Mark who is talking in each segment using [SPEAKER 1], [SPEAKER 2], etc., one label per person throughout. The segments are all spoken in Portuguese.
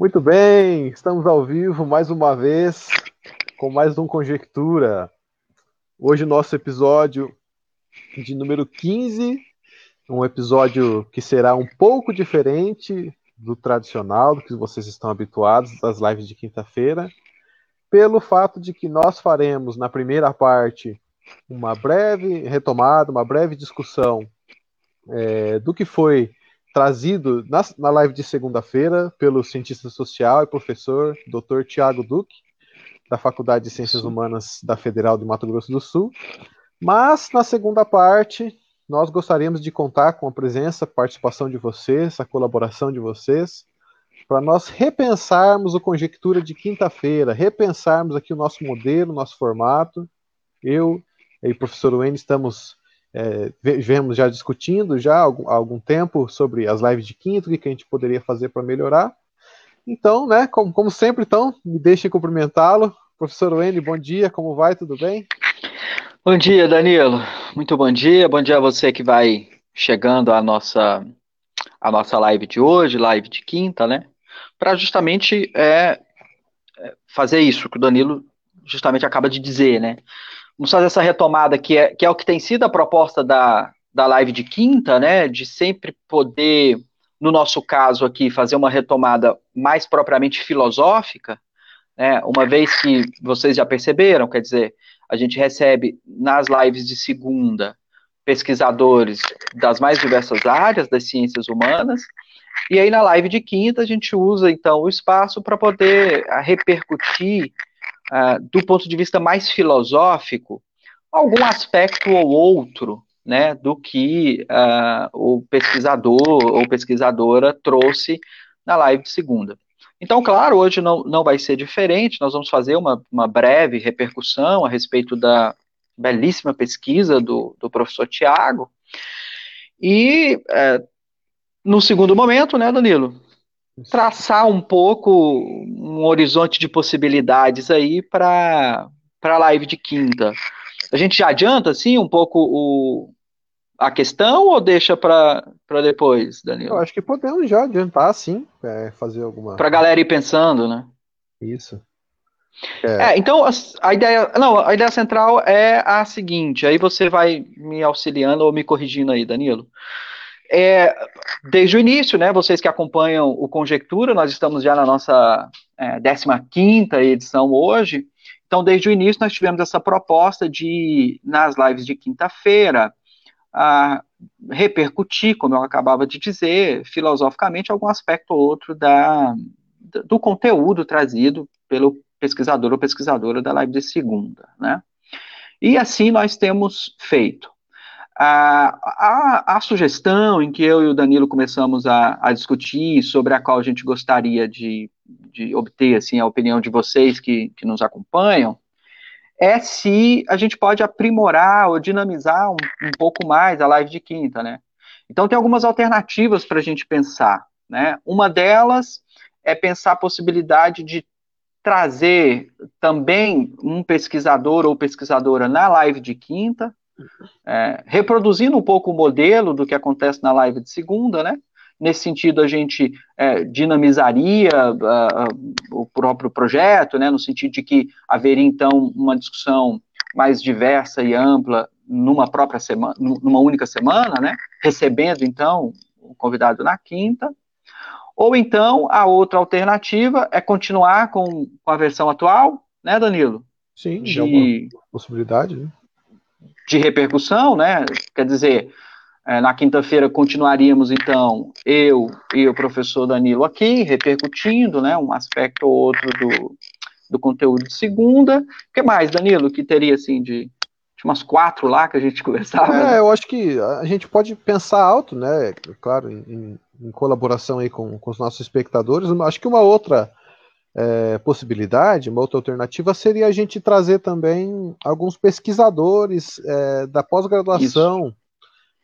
[SPEAKER 1] Muito bem, estamos ao vivo mais uma vez com mais um Conjectura. Hoje, nosso episódio de número 15, um episódio que será um pouco diferente do tradicional, do que vocês estão habituados das lives de quinta-feira, pelo fato de que nós faremos na primeira parte uma breve retomada, uma breve discussão é, do que foi trazido na, na live de segunda-feira pelo cientista social e professor Dr. Tiago Duque, da Faculdade de Ciências Humanas da Federal de Mato Grosso do Sul. Mas na segunda parte, nós gostaríamos de contar com a presença, participação de vocês, a colaboração de vocês, para nós repensarmos o Conjectura de quinta-feira, repensarmos aqui o nosso modelo, o nosso formato. Eu e o professor Wayne estamos é, vemos já discutindo já há algum, há algum, tempo sobre as lives de quinto, o que a gente poderia fazer para melhorar. Então, né, como, como sempre, então, me deixe cumprimentá-lo. Professor Wayne, bom dia, como vai? Tudo bem?
[SPEAKER 2] Bom dia, Danilo. Muito bom dia. Bom dia a você que vai chegando à nossa, à nossa live de hoje, live de quinta, né? Para justamente é, é, fazer isso que o Danilo justamente acaba de dizer, né? Vamos fazer essa retomada que é, que é o que tem sido a proposta da, da live de quinta, né? De sempre poder, no nosso caso aqui, fazer uma retomada mais propriamente filosófica, né? Uma vez que vocês já perceberam, quer dizer, a gente recebe nas lives de segunda pesquisadores das mais diversas áreas das ciências humanas, e aí na live de quinta a gente usa então o espaço para poder repercutir uh, do ponto de vista mais filosófico, algum aspecto ou outro né, do que uh, o pesquisador ou pesquisadora trouxe na live de segunda. Então, claro, hoje não, não vai ser diferente, nós vamos fazer uma, uma breve repercussão a respeito da belíssima pesquisa do, do professor Tiago. E, uh, no segundo momento, né, Danilo, traçar um pouco um horizonte de possibilidades aí para a live de quinta. A gente já adianta, assim, um pouco o, a questão ou deixa para depois, Danilo?
[SPEAKER 1] Eu acho que podemos já adiantar, sim, é, fazer alguma.
[SPEAKER 2] Para a galera ir pensando, né?
[SPEAKER 1] Isso.
[SPEAKER 2] É. é. então a, a, ideia, não, a ideia central é a seguinte. Aí você vai me auxiliando ou me corrigindo aí, Danilo. É, desde o início, né, vocês que acompanham o Conjectura, nós estamos já na nossa é, 15 edição hoje, então desde o início nós tivemos essa proposta de, nas lives de quinta-feira, repercutir, como eu acabava de dizer, filosoficamente algum aspecto ou outro da, do conteúdo trazido pelo pesquisador ou pesquisadora da live de segunda, né? E assim nós temos feito. A, a, a, sugestão em que eu e o Danilo começamos a, a discutir, sobre a qual a gente gostaria de, de obter assim, a opinião de vocês que, que nos acompanham, é se a gente pode aprimorar ou dinamizar um, um pouco mais a live de quinta, né? Então tem algumas alternativas para a gente pensar, né? Uma delas é pensar a possibilidade de trazer também um pesquisador ou pesquisadora na live de quinta, é, reproduzindo um pouco o modelo do que acontece na live de segunda, né? Nesse sentido, a gente é, dinamizaria uh, o próprio projeto, né? No sentido de que haveria, então, uma discussão mais diversa e ampla numa própria semana, numa única semana, né? Recebendo, então, o convidado na quinta. Ou então, a outra alternativa é continuar com, com a versão atual, né, Danilo?
[SPEAKER 1] Sim, de, de possibilidade, né?
[SPEAKER 2] De repercussão, né? Quer dizer, é, na quinta-feira continuaríamos, então, eu e o professor Danilo aqui, repercutindo, né, um aspecto ou outro do, do conteúdo de segunda. O que mais, Danilo, que teria, assim, de, de umas quatro lá que a gente conversava?
[SPEAKER 1] É, eu acho que a gente pode pensar alto, né, claro, em, em colaboração aí com, com os nossos espectadores, acho que uma outra é, possibilidade, uma outra alternativa seria a gente trazer também alguns pesquisadores é, da pós-graduação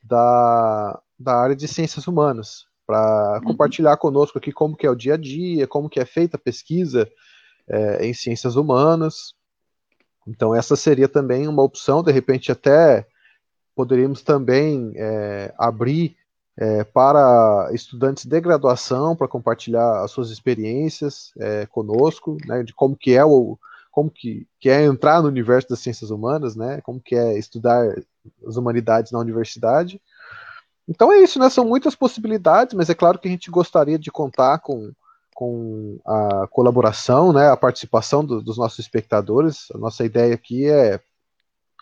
[SPEAKER 1] da, da área de ciências humanas para uhum. compartilhar conosco aqui como que é o dia a dia, como que é feita a pesquisa é, em ciências humanas. Então essa seria também uma opção, de repente até poderíamos também é, abrir é, para estudantes de graduação, para compartilhar as suas experiências é, conosco, né, de como que é o como que, que é entrar no universo das ciências humanas, né, como que é estudar as humanidades na universidade. Então é isso, né, são muitas possibilidades, mas é claro que a gente gostaria de contar com, com a colaboração, né, a participação do, dos nossos espectadores. A nossa ideia aqui é,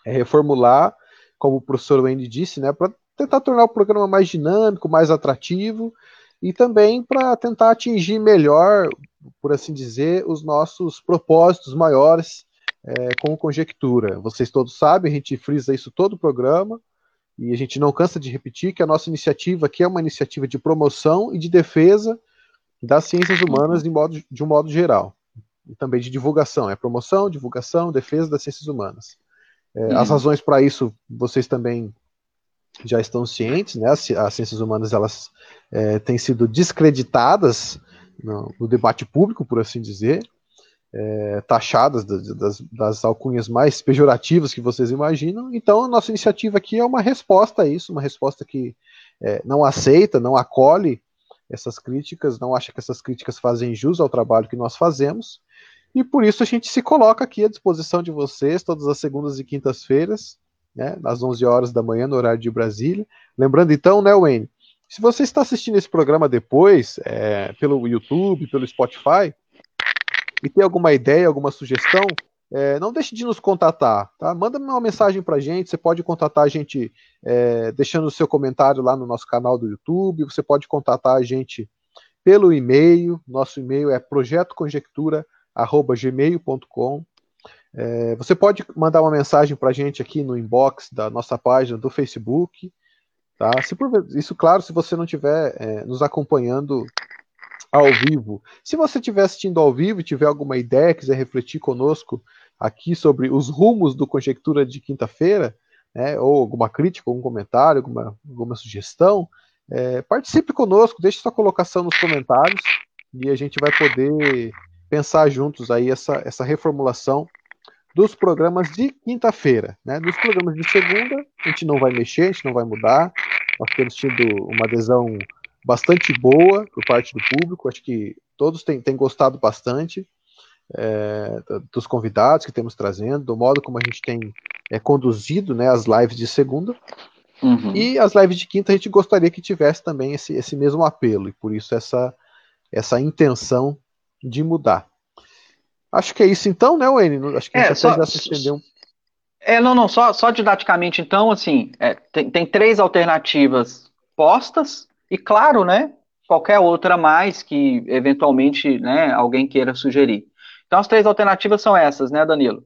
[SPEAKER 1] é reformular, como o professor Wendy disse, né, para tentar tornar o programa mais dinâmico, mais atrativo e também para tentar atingir melhor, por assim dizer, os nossos propósitos maiores é, com conjectura. Vocês todos sabem, a gente frisa isso todo o programa e a gente não cansa de repetir que a nossa iniciativa aqui é uma iniciativa de promoção e de defesa das ciências humanas de, modo, de um modo geral. E também de divulgação. É promoção, divulgação, defesa das ciências humanas. É, uhum. As razões para isso vocês também já estão cientes, né? As, as ciências humanas elas é, têm sido descreditadas no, no, debate público, por assim dizer, é, taxadas das, das, das, alcunhas mais pejorativas que vocês imaginam. Então, a nossa iniciativa aqui é uma resposta a isso, uma resposta que é, não aceita, não acolhe essas críticas, não acha que essas críticas fazem jus ao trabalho que nós fazemos. E por isso a gente se coloca aqui à disposição de vocês todas as segundas e quintas-feiras né, às 11 horas da manhã, no horário de Brasília. Lembrando então, né, Wayne, se você está assistindo esse programa depois, é, pelo YouTube, pelo Spotify, e tem alguma ideia, alguma sugestão, é, não deixe de nos contatar, tá? Manda uma mensagem para a gente, você pode contatar a gente é, deixando o seu comentário lá no nosso canal do YouTube, você pode contatar a gente pelo e-mail, nosso e-mail é projetoconjectura.gmail.com é, você pode mandar uma mensagem para a gente aqui no inbox da nossa página do Facebook. Tá? Se por, isso, claro, se você não estiver é, nos acompanhando ao vivo. Se você estiver assistindo ao vivo e tiver alguma ideia, quiser refletir conosco aqui sobre os rumos do Conjectura de quinta-feira, né, ou alguma crítica, algum comentário, alguma, alguma sugestão, é, participe conosco, deixe sua colocação nos comentários e a gente vai poder pensar juntos aí essa, essa reformulação dos programas de quinta-feira. Né? Dos programas de segunda, a gente não vai mexer, a gente não vai mudar. Nós temos tido uma adesão bastante boa por parte do público, acho que todos têm, têm gostado bastante é, dos convidados que temos trazendo, do modo como a gente tem é, conduzido né, as lives de segunda. Uhum. E as lives de quinta a gente gostaria que tivesse também esse, esse mesmo apelo, e por isso essa, essa intenção de mudar. Acho que é isso então, né, Wayne? Acho que
[SPEAKER 2] é,
[SPEAKER 1] a gente
[SPEAKER 2] só, já se estendeu. É, não, não, só, só didaticamente, então, assim, é, tem, tem três alternativas postas, e claro, né, qualquer outra mais que eventualmente né, alguém queira sugerir. Então, as três alternativas são essas, né, Danilo?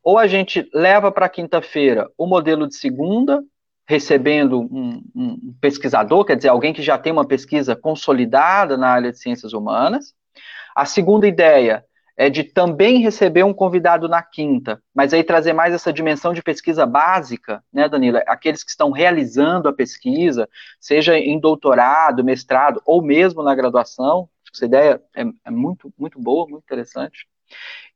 [SPEAKER 2] Ou a gente leva para quinta-feira o modelo de segunda, recebendo um, um, pesquisador, quer dizer, alguém que já tem uma pesquisa consolidada na área de ciências humanas. A segunda ideia é de também receber um convidado na quinta, mas aí trazer mais essa dimensão de pesquisa básica, né, Danila? Aqueles que estão realizando a pesquisa, seja em doutorado, mestrado ou mesmo na graduação. Essa ideia é, é muito, muito boa, muito interessante.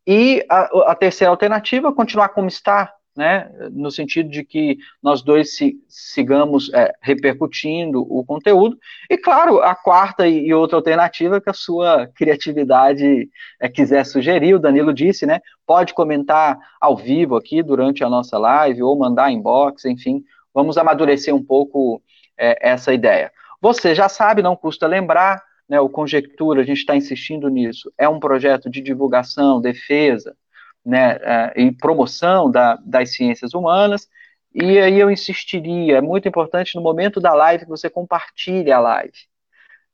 [SPEAKER 2] E a, a terceira alternativa, continuar como está, né, no sentido de que nós dois se, sigamos é, repercutindo o conteúdo. E, claro, a quarta e, outra alternativa que a sua criatividade é, quiser sugerir, o Danilo disse, né, pode comentar ao vivo aqui durante a nossa live ou mandar inbox, enfim, vamos amadurecer um pouco é, essa ideia. Você já sabe, não custa lembrar, né, o Conjectura, a gente está insistindo nisso, é um projeto de divulgação, defesa, né, uh, em promoção da, das ciências humanas, e aí eu insistiria, é muito importante no momento da live que você compartilhe a live.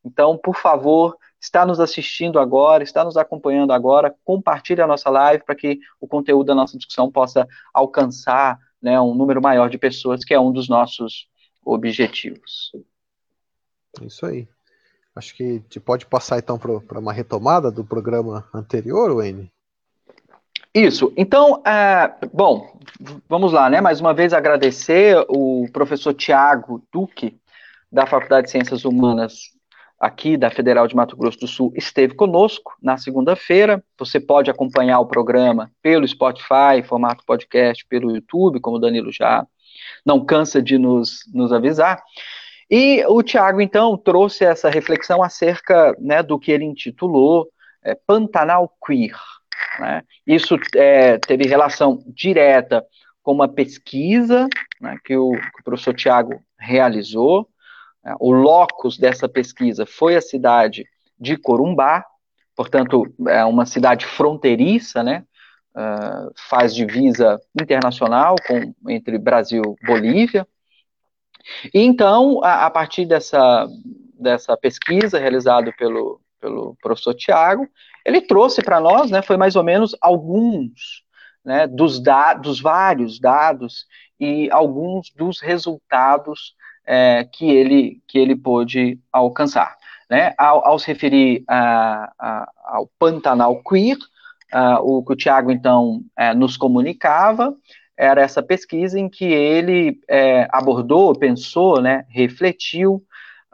[SPEAKER 2] Então, por favor, está nos assistindo agora, está nos acompanhando agora, compartilhe a nossa live para que o conteúdo da nossa discussão possa alcançar né, um número maior de pessoas, que é um dos nossos objetivos.
[SPEAKER 1] É isso aí. Acho que gente pode passar então para uma retomada do programa anterior, Wayne.
[SPEAKER 2] Isso. Então, é, bom, vamos lá, né? Mais uma vez agradecer o professor Tiago Duque, da Faculdade de Ciências Humanas aqui da Federal de Mato Grosso do Sul, esteve conosco na segunda-feira. Você pode acompanhar o programa pelo Spotify, formato podcast, pelo YouTube, como o Danilo já não cansa de nos, nos avisar. E o Tiago, então, trouxe essa reflexão acerca né, do que ele intitulou é, Pantanal Queer. Né? Isso é, teve relação direta com uma pesquisa né, que, o, que, o, professor Tiago realizou. Né? O locus dessa pesquisa foi a cidade de Corumbá, portanto, é uma cidade fronteiriça, né? Uh, faz divisa internacional com, entre Brasil e Bolívia. E então, a, a partir dessa, dessa pesquisa realizada pelo, pelo professor Tiago, ele trouxe para nós, né, foi mais ou menos alguns né, dos, dos vários dados e alguns dos resultados é, que, ele, que ele pôde alcançar. Né? Ao, ao se referir a, a, ao Pantanal Queer, a, o que o Tiago, então, é, nos comunicava era essa pesquisa em que ele é, abordou, pensou, né, refletiu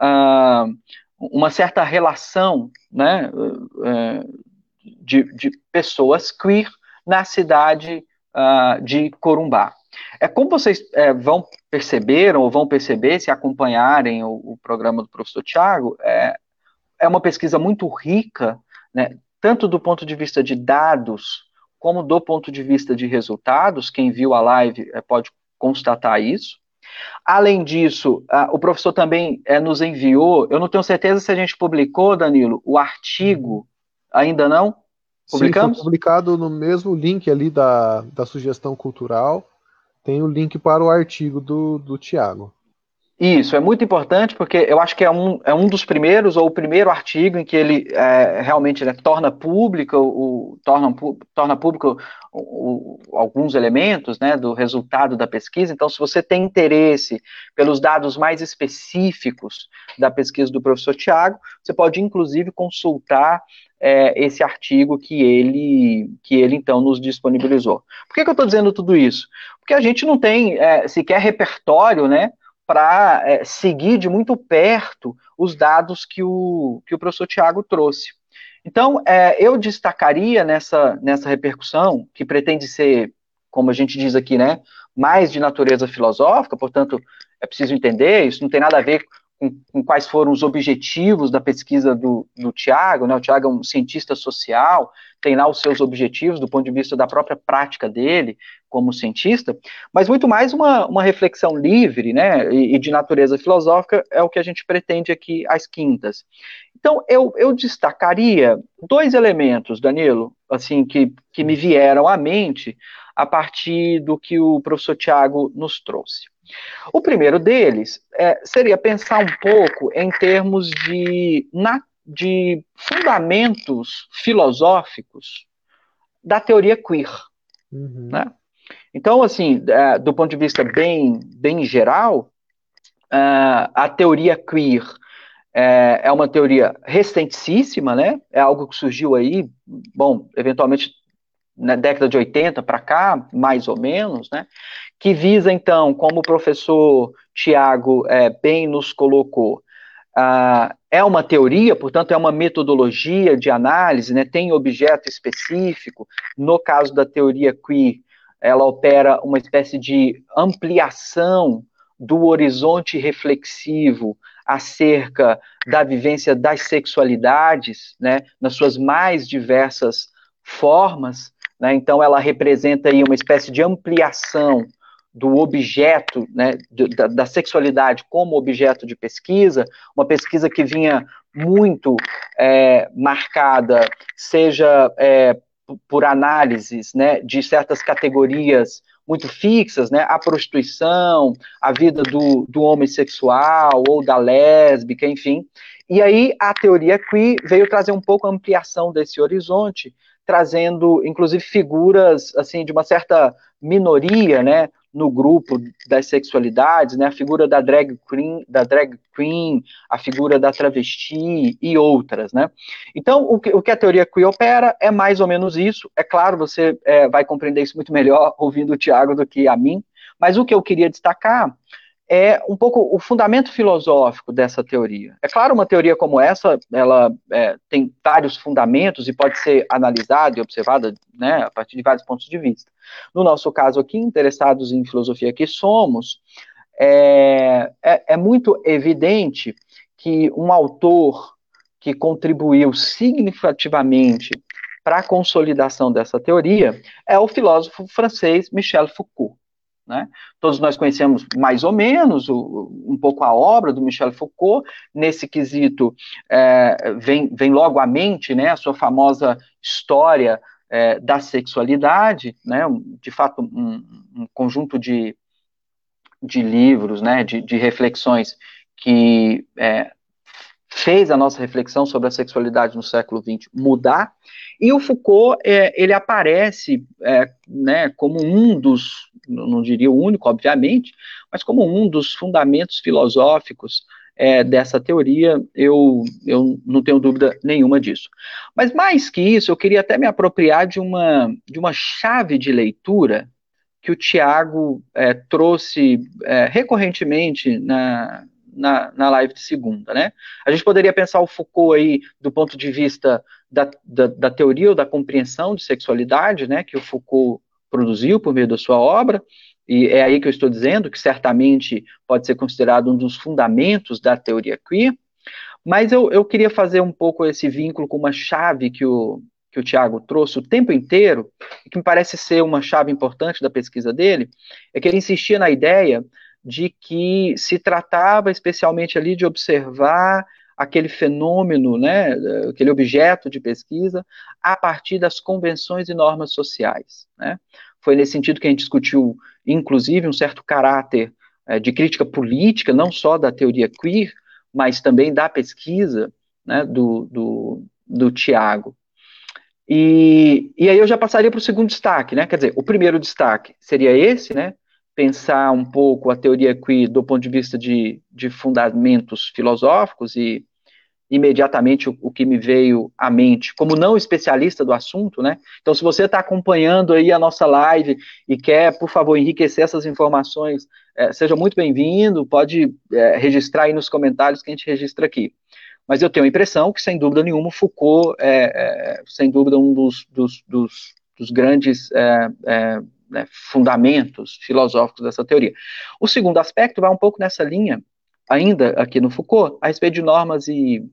[SPEAKER 2] uh, uma certa relação né, uh, de, de, pessoas queer na cidade uh, de Corumbá. É como vocês é, vão perceber ou vão perceber se acompanharem o, o programa do professor Tiago, é, é uma pesquisa muito rica, né, tanto do ponto de vista de dados como do ponto de vista de resultados, quem viu a live é, pode constatar isso. Além disso, o professor também é, nos enviou, eu não tenho certeza se a gente publicou, Danilo, o artigo, ainda não?
[SPEAKER 1] Publicamos? Sim, publicado no mesmo link ali da, da sugestão cultural, tem o link para o artigo do, do Tiago.
[SPEAKER 2] Isso, é muito importante porque eu acho que é um, é um dos primeiros, ou o primeiro artigo em que ele é, realmente né, torna público, o, torna, torna público o, o, alguns elementos né, do resultado da pesquisa. Então, se você tem interesse pelos dados mais específicos da pesquisa do professor Tiago, você pode inclusive consultar é, esse artigo que ele, que ele então nos disponibilizou. Por que, que eu estou dizendo tudo isso? Porque a gente não tem é, sequer repertório, né? Para é, seguir de muito perto os dados que o, que o professor Tiago trouxe. Então, é, eu destacaria nessa, nessa repercussão, que pretende ser, como a gente diz aqui, né, mais de natureza filosófica, portanto, é preciso entender, isso não tem nada a ver com, com quais foram os objetivos da pesquisa do, do Tiago, né, o Tiago é um cientista social, tem lá os seus objetivos do ponto de vista da própria prática dele como cientista, mas muito mais uma, uma reflexão livre, né, e, e de natureza filosófica é o que a gente pretende aqui às quintas. Então, eu, eu destacaria dois elementos, Danilo, assim, que, que me vieram à mente a partir do que o professor Tiago nos trouxe. O primeiro deles é, seria pensar um pouco em termos de, na, de fundamentos filosóficos da teoria queer. Uhum. Né? Então, assim, é, do ponto de vista bem, bem geral, é, a teoria queer é, é uma teoria recentíssima, né? É algo que surgiu aí, bom, eventualmente na década de 80 para cá, mais ou menos, né? Que visa, então, como o professor Tiago é, bem nos colocou, uh, é uma teoria, portanto, é uma metodologia de análise, né? Tem objeto específico. No caso da teoria queer, ela opera uma espécie de ampliação do horizonte reflexivo acerca da vivência das sexualidades, né, nas suas mais diversas formas, né, então ela representa aí uma espécie de ampliação do objeto, né, da, da, sexualidade como objeto de pesquisa, uma pesquisa que vinha muito é, marcada, seja é, por análises né, de certas categorias muito fixas, né, a prostituição, a vida do, do homossexual ou da lésbica, enfim. E aí a teoria queer veio trazer um pouco a ampliação desse horizonte, trazendo inclusive figuras assim de uma certa minoria, né, no grupo das sexualidades, né, a figura da drag queen, da drag queen, a figura da travesti e outras, né. Então, o que, o que a teoria queer opera é mais ou menos isso. É claro, você é, vai compreender isso muito melhor ouvindo o Tiago do que a mim, mas o que eu queria destacar é um pouco o fundamento filosófico dessa teoria. É claro, uma teoria como essa, ela é, tem vários fundamentos e pode ser analisada e observada né, a partir de vários pontos de vista. No nosso caso aqui, interessados em filosofia que somos, é, é, é muito evidente que um autor que contribuiu significativamente para a consolidação dessa teoria é o filósofo francês Michel Foucault. Né? Todos nós conhecemos mais ou menos o, um pouco a obra do Michel Foucault. Nesse quesito, é, vem, vem logo à mente né, a sua famosa história é, da sexualidade, né, de fato, um, um conjunto de, de livros, né, de, de reflexões que é, fez a nossa reflexão sobre a sexualidade no século XX mudar, e o Foucault, é, ele aparece é, né, como um dos, não diria o único, obviamente, mas como um dos fundamentos filosóficos é, dessa teoria, eu, eu não tenho dúvida nenhuma disso. Mas mais que isso, eu queria até me apropriar de uma, de uma chave de leitura que o Tiago é, trouxe é, recorrentemente na, na, na live de segunda, né? A gente poderia pensar o Foucault aí do ponto de vista da, da, da teoria ou da compreensão de sexualidade, né, que o Foucault produziu por meio da sua obra, e é aí que eu estou dizendo que certamente pode ser considerado um dos fundamentos da teoria queer, mas eu, eu queria fazer um pouco esse vínculo com uma chave que o, que o Tiago trouxe o tempo inteiro, que me parece ser uma chave importante da pesquisa dele, é que ele insistia na ideia de que se tratava especialmente ali de observar aquele fenômeno, né, aquele objeto de pesquisa, a partir das convenções e normas sociais. Né? Foi nesse sentido que a gente discutiu, inclusive, um certo caráter é, de crítica política, não só da teoria queer, mas também da pesquisa né, do, do, do Tiago. E, e aí eu já passaria para o segundo destaque, né? Quer dizer, o primeiro destaque seria esse, né? Pensar um pouco a teoria queer do ponto de vista de, de fundamentos filosóficos e imediatamente o, o, que me veio à mente, como não especialista do assunto, né? Então, se você está acompanhando aí a nossa live e quer, por favor, enriquecer essas informações, é, seja muito bem-vindo, pode é, registrar aí nos comentários que a gente registra aqui. Mas eu tenho a impressão que, sem dúvida nenhuma, Foucault é, é sem dúvida, um dos, dos, dos, dos grandes é, é, né, fundamentos filosóficos dessa teoria. O segundo aspecto vai um pouco nessa linha, ainda aqui no Foucault, a respeito de normas e,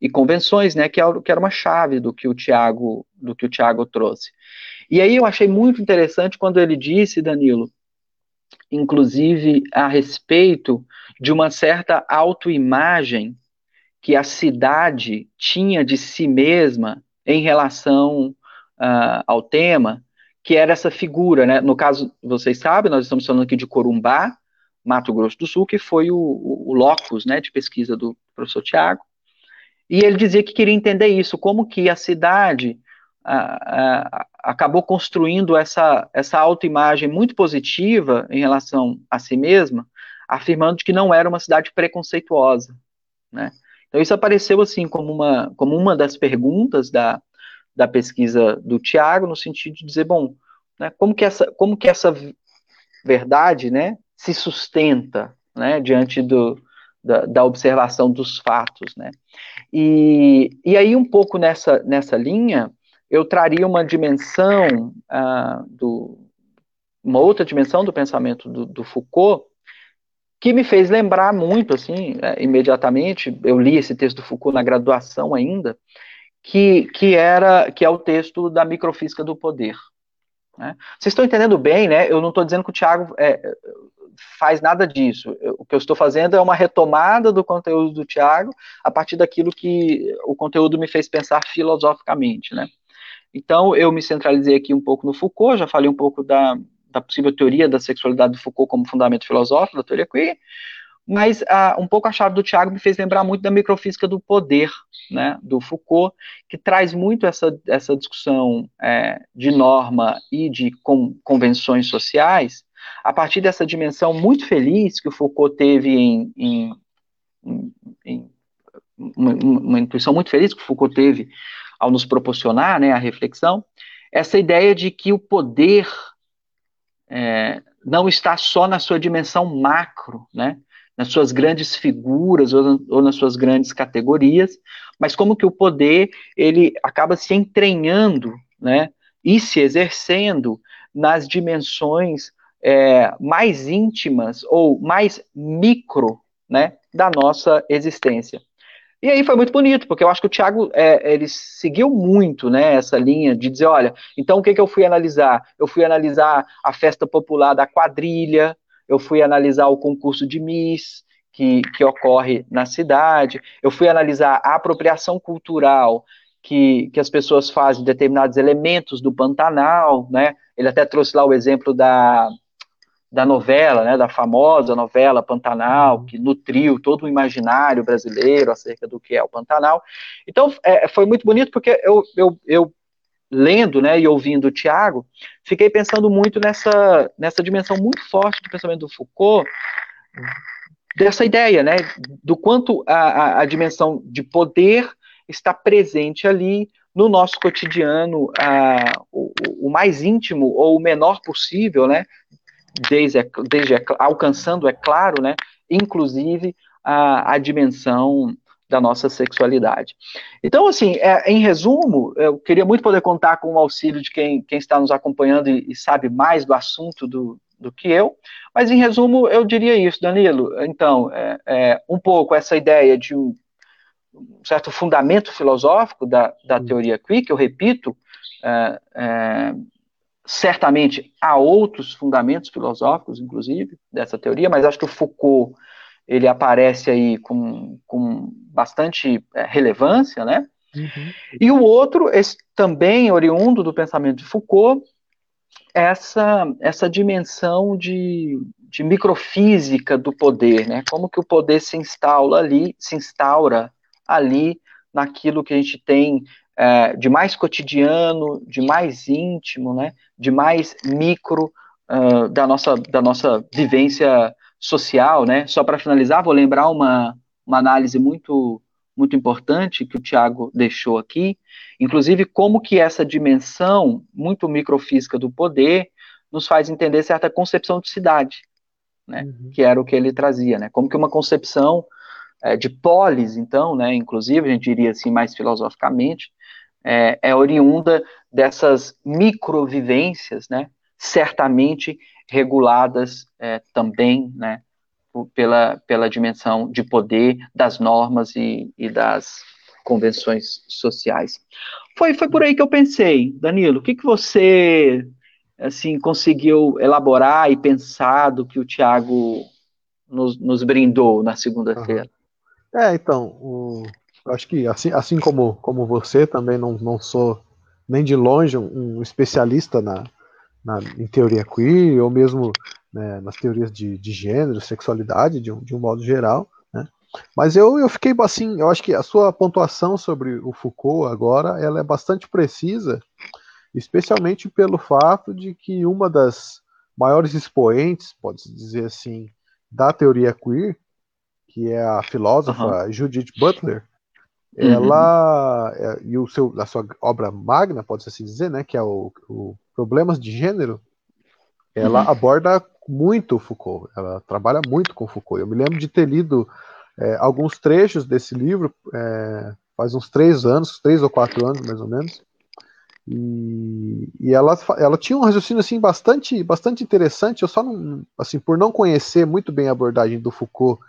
[SPEAKER 2] e convenções, né, que, é, que era uma chave do que o Tiago do que o Tiago trouxe. E aí eu achei muito interessante quando ele disse, Danilo, inclusive a respeito de uma certa autoimagem que a cidade tinha de si mesma em relação uh, ao tema, que era essa figura, né? No caso, vocês sabem, nós estamos falando aqui de Corumbá, Mato Grosso do Sul, que foi o, o, o locus, né, de pesquisa do professor Tiago, e ele dizia que queria entender isso, como que a cidade a, a, acabou construindo essa, essa autoimagem muito positiva em relação a si mesma, afirmando que não era uma cidade preconceituosa, né? Então isso apareceu assim como uma, como uma das perguntas da, da pesquisa do Tiago, no sentido de dizer, bom, né, como, que essa, como que essa verdade né, se sustenta né, diante do, da, da, observação dos fatos. Né? E, e aí, um pouco nessa, nessa linha, eu traria uma dimensão, uh, do, uma outra dimensão do pensamento do, do Foucault, que me fez lembrar muito, assim, é, imediatamente, eu li esse texto do Foucault na graduação ainda, que, que era que é o texto da microfísica do poder. Né? Vocês estão entendendo bem, né? Eu não estou dizendo que o Tiago é, faz nada disso. Eu, o que eu estou fazendo é uma retomada do conteúdo do Tiago a partir daquilo que o conteúdo me fez pensar filosoficamente, né? Então, eu me centralizei aqui um pouco no Foucault, já falei um pouco da, da possível teoria da sexualidade do Foucault como fundamento filosófico da teoria queer, mas uh, um pouco a chave do Tiago me fez lembrar muito da microfísica do poder, né, do Foucault, que traz muito essa, essa discussão é, de norma e de com, convenções sociais, a partir dessa dimensão muito feliz que o Foucault teve em, em, em, uma, uma, intuição muito feliz que o Foucault teve ao nos proporcionar né, a reflexão, essa ideia de que o poder é, não está só na sua dimensão macro, né? Nas suas grandes figuras ou, ou, nas suas grandes categorias, mas como que o poder ele acaba se entranhando, né, e se exercendo nas dimensões é, mais íntimas ou mais micro né, da nossa existência. E aí foi muito bonito, porque eu acho que o Tiago, é, ele seguiu muito, né, essa linha de dizer, olha, então o que, que eu fui analisar? Eu fui analisar a festa popular da quadrilha, eu fui analisar o concurso de Miss, que, que ocorre na cidade, eu fui analisar a apropriação cultural que, que as pessoas fazem de determinados elementos do Pantanal, né, ele até trouxe lá o exemplo da, da novela, né, da famosa novela Pantanal, uhum. que nutriu todo o imaginário brasileiro acerca do que é o Pantanal. Então, é, foi muito bonito porque eu, eu, eu lendo né, e ouvindo o Tiago, fiquei pensando muito nessa, nessa dimensão muito forte do pensamento do Foucault, dessa ideia, né, do quanto a, a, a dimensão de poder está presente ali no nosso cotidiano, a, o, o, mais íntimo ou o menor possível, né, desde, desde alcançando, é claro, né, inclusive a, a dimensão da nossa sexualidade. Então, assim, é, em resumo, eu queria muito poder contar com o auxílio de quem, quem está nos acompanhando e, e, sabe mais do assunto do, do que eu, mas em resumo, eu diria isso, Danilo. Então, é, é um pouco essa ideia de um, um certo fundamento filosófico da, da teoria queer, que eu repito, é, é Certamente há outros fundamentos filosóficos, inclusive, dessa teoria, mas acho que o Foucault ele aparece aí com, com bastante é, relevância, né? Uhum. E o outro, esse, também oriundo do pensamento de Foucault, essa, essa dimensão de, de microfísica do poder, né? Como que o poder se instaura ali, se instaura ali naquilo que a gente tem é, de mais cotidiano, de mais íntimo, né, de mais micro uh, da, nossa, da nossa vivência social. Né? Só para finalizar, vou lembrar uma, uma análise muito, muito importante que o Tiago deixou aqui, inclusive como que essa dimensão muito microfísica do poder nos faz entender certa concepção de cidade, né, uhum. que era o que ele trazia, né, como que uma concepção é, de polis, então, né, inclusive, a gente diria assim mais filosoficamente, é, é oriunda dessas microvivências, né, certamente reguladas é, também, né, pela, pela dimensão de poder das normas e, e das convenções sociais. Foi, foi por aí que eu pensei, Danilo, o que, que você assim conseguiu elaborar e pensar do que o Tiago nos, nos brindou na segunda-feira?
[SPEAKER 1] É, então, o, acho que assim, assim como, como você, também não, não sou nem de longe um especialista na, na, em teoria queer, ou mesmo né, nas teorias de, de gênero, sexualidade, de um, de um modo geral. Né? Mas eu, eu fiquei assim, eu acho que a sua pontuação sobre o Foucault agora, ela é bastante precisa, especialmente pelo fato de que uma das maiores expoentes, pode-se dizer assim, da teoria queer, que é a filósofa uhum. Judith Butler, Uhum. ela é, e o seu a sua obra magna pode se dizer né que é o, o problemas de gênero ela uhum. aborda muito Foucault ela trabalha muito com Foucault eu me lembro de ter lido é, alguns trechos desse livro é, faz uns três anos três ou quatro anos mais ou menos e, e ela, ela tinha um raciocínio assim bastante bastante interessante eu só não assim por não conhecer muito bem a abordagem do Foucault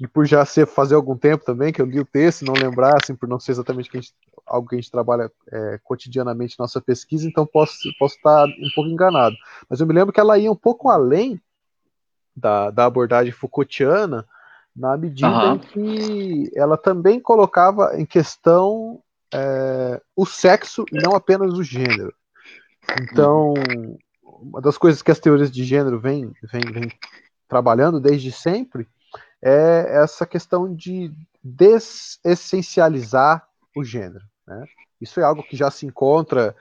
[SPEAKER 1] e por já ser fazer algum tempo também que eu li o texto, não lembrar, assim, por não ser exatamente que gente, algo que a gente trabalha é, cotidianamente na nossa pesquisa, então posso, posso estar um pouco enganado. Mas eu me lembro que ela ia um pouco além da, da abordagem Foucaultiana, na medida uhum. em que ela também colocava em questão é, o sexo e não apenas o gênero. Então, uma das coisas que as teorias de gênero vêm trabalhando desde sempre é essa questão de desessencializar o gênero. Né? Isso é algo que já se encontra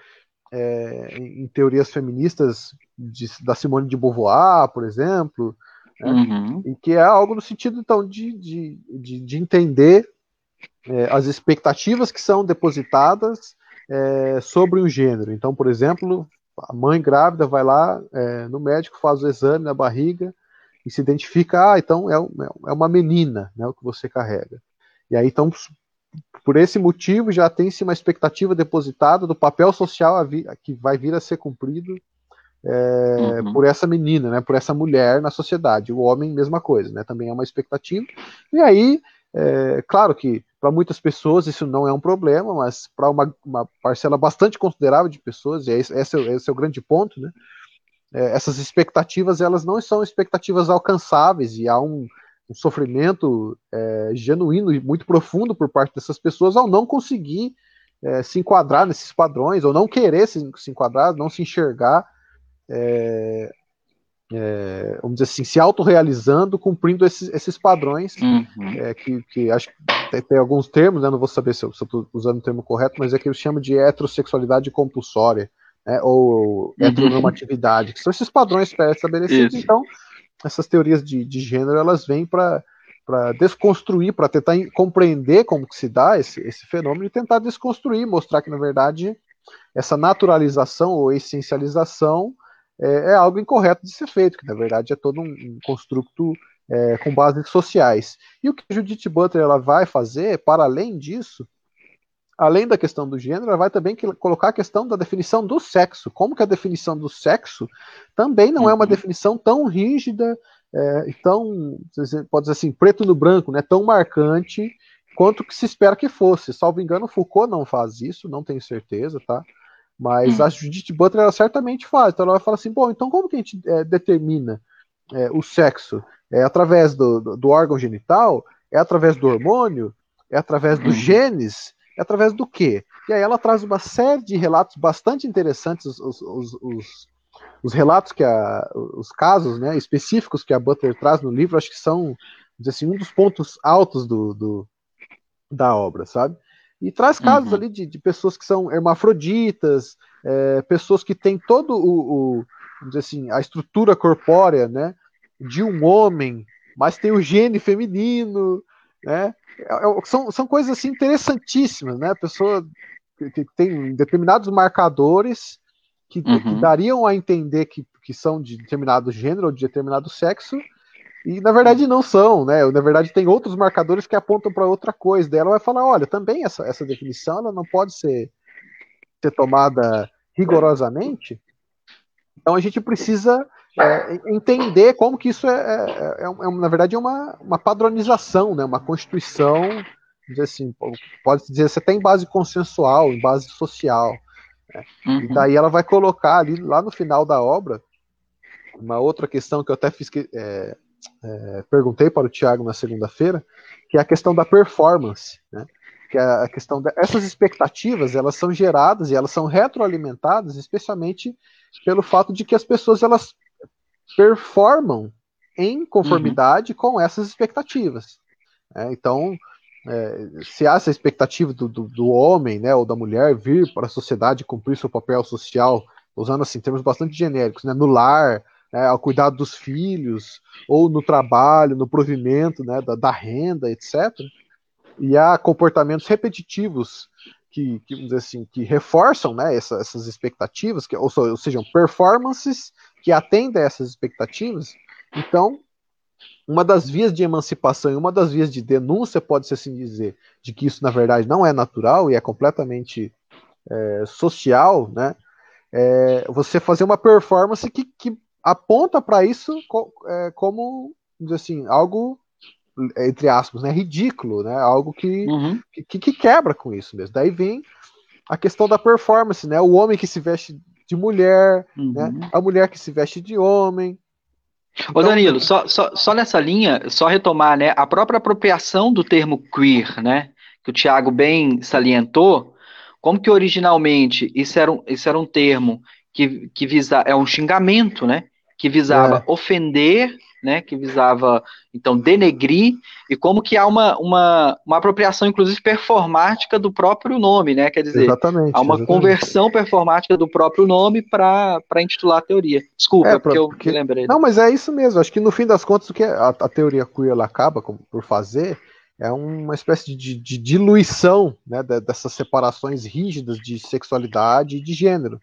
[SPEAKER 1] é, em teorias feministas de, da Simone de Beauvoir, por exemplo, né? uhum. e que é algo no sentido então de, de, de, de entender é, as expectativas que são depositadas é, sobre o gênero. Então, por exemplo, a mãe grávida vai lá é, no médico, faz o exame na barriga, e se identifica, ah, então é, é uma menina, né, o que você carrega. E aí, então, por esse motivo, já tem-se uma expectativa depositada do papel social que vai vir a ser cumprido é, uhum. por essa menina, né, por essa mulher na sociedade. O homem, mesma coisa, né, também é uma expectativa. E aí, é, claro que para muitas pessoas isso não é um problema, mas para uma, uma, parcela bastante considerável de pessoas, e esse, esse, é, esse é o grande ponto, né, é, essas expectativas elas não são expectativas alcançáveis e há um, um sofrimento é, genuíno e muito profundo por parte dessas pessoas ao não conseguir é, se enquadrar nesses padrões, ou não querer se, se enquadrar, não se enxergar, é, é vamos dizer assim, se autorrealizando, cumprindo esses, esses padrões, uhum. É, que, que, acho que tem, tem, alguns termos, né, não vou saber se eu estou usando o termo correto, mas é que eles chamam de heterossexualidade compulsória, né, ou uhum. heteronormatividade, que são esses padrões pré-estabelecidos, então essas teorias de, de gênero, elas vêm para para desconstruir, para tentar compreender como que se dá esse, esse fenômeno e tentar desconstruir, mostrar que na verdade essa naturalização ou essencialização é, é algo incorreto de ser feito, que na verdade é todo um, um construto é, com bases sociais. E o que a Judith Butler ela vai fazer, para além disso, além da questão do gênero, ela vai também colocar a questão da definição do sexo. Como que a definição do sexo também não é uma uhum. definição tão rígida é, tão, pode dizer assim, preto no branco, né, tão marcante quanto que se espera que fosse. Salvo engano, Foucault não faz isso, não tenho certeza, tá? Mas hum. a Judith Butler ela certamente faz. Então ela vai falar assim, bom, então como que a gente é, determina é, o sexo? É através do, do, do, órgão genital? É através do hormônio? É através dos hum. genes? É através do quê? E aí ela traz uma série de relatos bastante interessantes, os, os, os os relatos que a, os casos né, específicos que a Butler traz no livro, acho que são assim, um dos pontos altos do, do da obra, sabe? E traz casos uhum. ali de, de, pessoas que são hermafroditas, é, pessoas que têm todo o, o assim, a estrutura corpórea, né, de um homem, mas tem o gene feminino, né? É, é, são, são coisas assim interessantíssimas, né? A pessoa que, que tem determinados marcadores que, uhum. que dariam a entender que, que são de determinado gênero ou de determinado sexo, e na verdade não são, né? Na verdade tem outros marcadores que apontam para outra coisa. Daí ela vai falar, olha, também essa, essa definição ela não pode ser, ser tomada rigorosamente. Então a gente precisa é, entender como que isso é, é, é, é, na verdade, é uma, uma padronização, né? Uma constituição, dizer assim, pode dizer, você tem base consensual, em base social. Né? Uhum. E daí ela vai colocar ali, lá no final da obra, uma outra questão que eu até fiz é, é, perguntei para o Tiago na segunda-feira, que é a questão da performance, né? que é a questão dessas expectativas elas são geradas e elas são retroalimentadas especialmente pelo fato de que as pessoas elas performam em conformidade uhum. com essas expectativas. Né? Então é, se há essa expectativa do, do, do, homem, né, ou da mulher vir para a sociedade cumprir seu papel social, usando assim termos bastante genéricos, né, no lar, né, ao cuidado dos filhos, ou no trabalho, no provimento, né, da, da renda, etc. E há comportamentos repetitivos que, que, assim, que reforçam né, essa, essas expectativas, que, ou, ou seja, performances que atendem a essas expectativas. Então, uma das vias de emancipação e uma das vias de denúncia, pode-se assim dizer, de que isso na verdade não é natural e é completamente é, social, né? É você fazer uma performance que, que aponta para isso co é, como, assim, algo entre aspas, né, ridículo, né? Algo que, uhum. que, que quebra com isso mesmo. Daí vem a questão da performance, né? O homem que se veste de mulher, né? uhum. né? A mulher que se veste de homem,
[SPEAKER 2] Ô Danilo, só, só, só nessa linha, só retomar, né, a própria apropriação do termo queer, né, que o Tiago bem salientou, como que originalmente isso era um, isso era um termo que, que visa, é um xingamento, né, que visava é. ofender né, que visava então denegrir e como que há uma, uma, uma apropriação inclusive performática do próprio nome, né? Quer dizer,
[SPEAKER 1] exatamente,
[SPEAKER 2] há uma
[SPEAKER 1] exatamente.
[SPEAKER 2] conversão performática do próprio nome para intitular a teoria. Desculpa, é, porque, porque eu lembrei.
[SPEAKER 1] Não, mas é isso mesmo. Acho que no fim das contas o que a, a teoria queer ela acaba por fazer é uma espécie de, de diluição né, dessas separações rígidas de sexualidade e de gênero.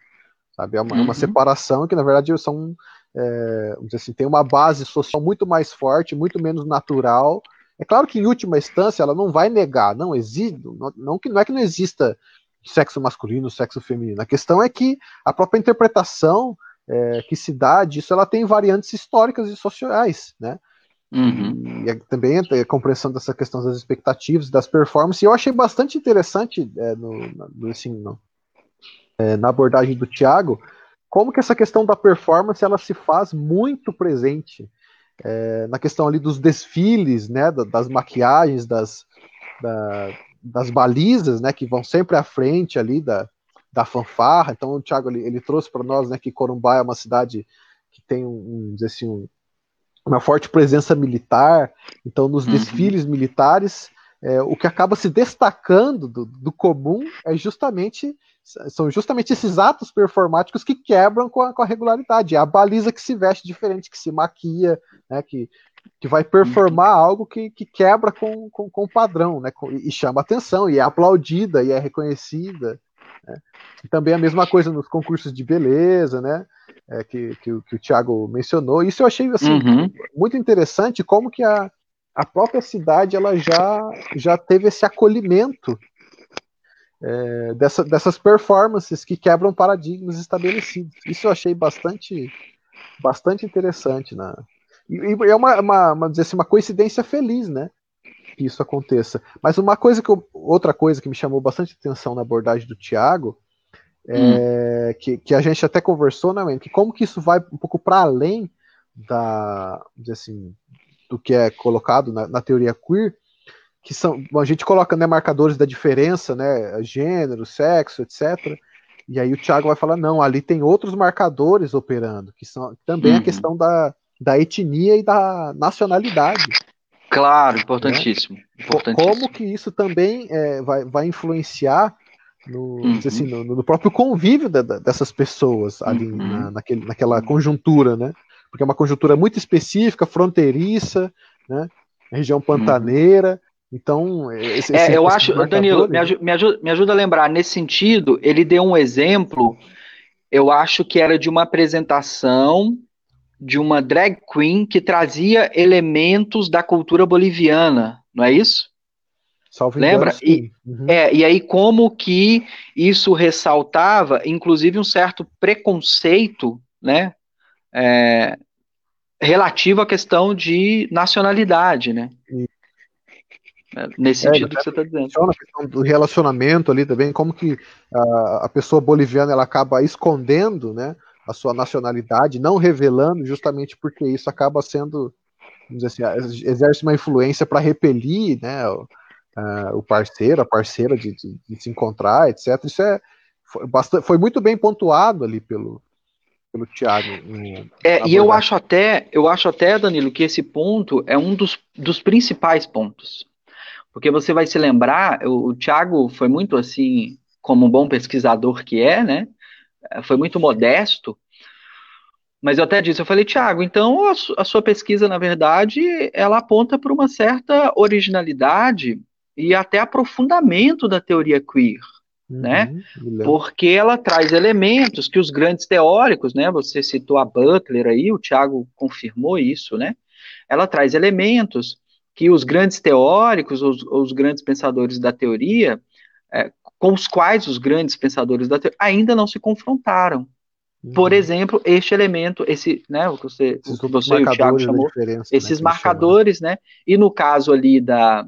[SPEAKER 1] Sabe? É uma, uhum. uma separação que, na verdade, são é, assim, tem uma base social muito mais forte, muito menos natural. É claro que em última instância ela não vai negar, não existe, não, não, não é que não exista sexo masculino, sexo feminino. A questão é que a própria interpretação é, que se dá disso, ela tem variantes históricas e sociais, né? Uhum. E é, também a compreensão dessa questão das expectativas, das performances, e eu achei bastante interessante é, no, no, assim, no, é, na abordagem do Tiago, como que essa questão da performance ela se faz muito presente é, na questão ali dos desfiles, né, das maquiagens, das, da, das balizas, né, que vão sempre à frente ali da, da fanfarra. Então o Thiago ele, ele trouxe para nós, né, que Corumbá é uma cidade que tem um, um, assim, um, uma forte presença militar. Então nos uhum. desfiles militares é, o que acaba se destacando do, do, comum é justamente são justamente esses atos performáticos que quebram com a, com a, regularidade. É a baliza que se veste diferente, que se maquia, né, que, que vai performar uhum. algo que, que quebra com, com, com o padrão, né, e chama atenção, e é aplaudida, e é reconhecida. Né. E também a mesma coisa nos concursos de beleza, né, é, que, que, que, o Thiago mencionou. Isso eu achei assim, uhum. muito interessante, como que a, a própria cidade ela já, já teve esse acolhimento é, dessa, dessas performances que quebram paradigmas estabelecidos. Isso eu achei bastante, bastante interessante. Né? E, e é uma, uma, uma, dizer assim, uma coincidência feliz, né? Que isso aconteça. Mas uma coisa que eu, outra coisa que me chamou bastante atenção na abordagem do Tiago é, hum. que, que a gente até conversou, né, que como que isso vai um pouco para além da, assim, do que é colocado na, na, teoria queer, que são, a gente coloca né, marcadores da diferença, né, gênero, sexo, etc. E aí o Thiago vai falar, não, ali tem outros marcadores operando, que são também uhum. a questão da, da etnia e da nacionalidade.
[SPEAKER 2] Claro, importantíssimo. Né? importantíssimo.
[SPEAKER 1] Como que isso também é, vai, vai influenciar no, uhum. assim, no, no, próprio convívio de, dessas pessoas ali uhum. na, naquele, naquela conjuntura, né? Porque é uma conjuntura muito específica, fronteiriça, né? Região pantaneira. Então,
[SPEAKER 2] esse, é, esse, eu acho, Danilo, me ajuda, me, ajuda, me ajuda a lembrar, nesse sentido, ele deu um exemplo, eu acho que era de uma apresentação de uma drag queen que trazia elementos da cultura boliviana, não é isso? Salve Lembra? E, uhum. é, e aí, como que isso ressaltava, inclusive, um certo preconceito, né? É, relativo à questão de nacionalidade, né? Nesse é, sentido que você está dizendo.
[SPEAKER 1] A questão do relacionamento ali também, como que a, a pessoa boliviana ela acaba escondendo, né, a sua nacionalidade, não revelando, justamente porque isso acaba sendo, vamos dizer assim, exerce uma influência para repelir, né, o, o, parceiro, a parceira de, de, de, se encontrar, etc. Isso é foi, bastante, foi muito bem pontuado ali pelo, pelo Thiago.
[SPEAKER 2] É, e eu acho até, eu acho até, Danilo, que esse ponto é um dos, dos principais pontos. Porque você vai se lembrar, o, o Thiago foi muito assim, como um bom pesquisador que é, né? É, foi muito modesto. Mas eu até disse, eu falei, Tiago, então a, a sua pesquisa, na verdade, ela aponta para uma certa originalidade e até aprofundamento da teoria queer né? Uhum, Porque ela traz elementos que os grandes teóricos, né? Você citou a Butler aí, o Tiago confirmou isso, né? Ela traz elementos que os grandes teóricos, os, os grandes pensadores da teoria, é, com os quais os grandes pensadores da teoria ainda não se confrontaram. Uhum. Por exemplo, este elemento, esse, né, o que você, o que você e o Thiago chamou, né, esses né, marcadores, né? E no caso ali da,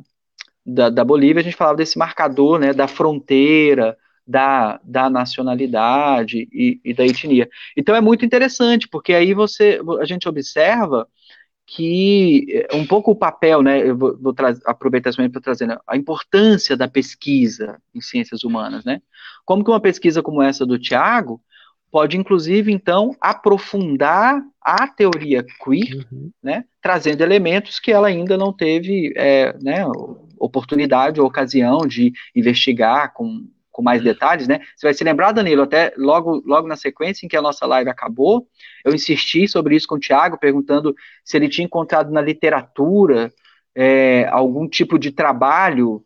[SPEAKER 2] da, da Bolívia, a gente falava desse marcador né, da fronteira, da, da nacionalidade e, e, da etnia. Então é muito interessante, porque aí você a gente observa que é, um pouco o papel, né, eu vou, vou aproveitar esse momento para trazer né, a importância da pesquisa em ciências humanas, né? Como que uma pesquisa como essa do Tiago pode, inclusive, então, aprofundar a teoria queer, uhum. né, trazendo elementos que ela ainda não teve é, né, oportunidade ou ocasião de investigar com, com mais detalhes, né? Você vai se lembrar, Danilo, até logo, logo na sequência em que a nossa live acabou, eu insisti sobre isso com o Tiago, perguntando se ele tinha encontrado na literatura é, algum tipo de trabalho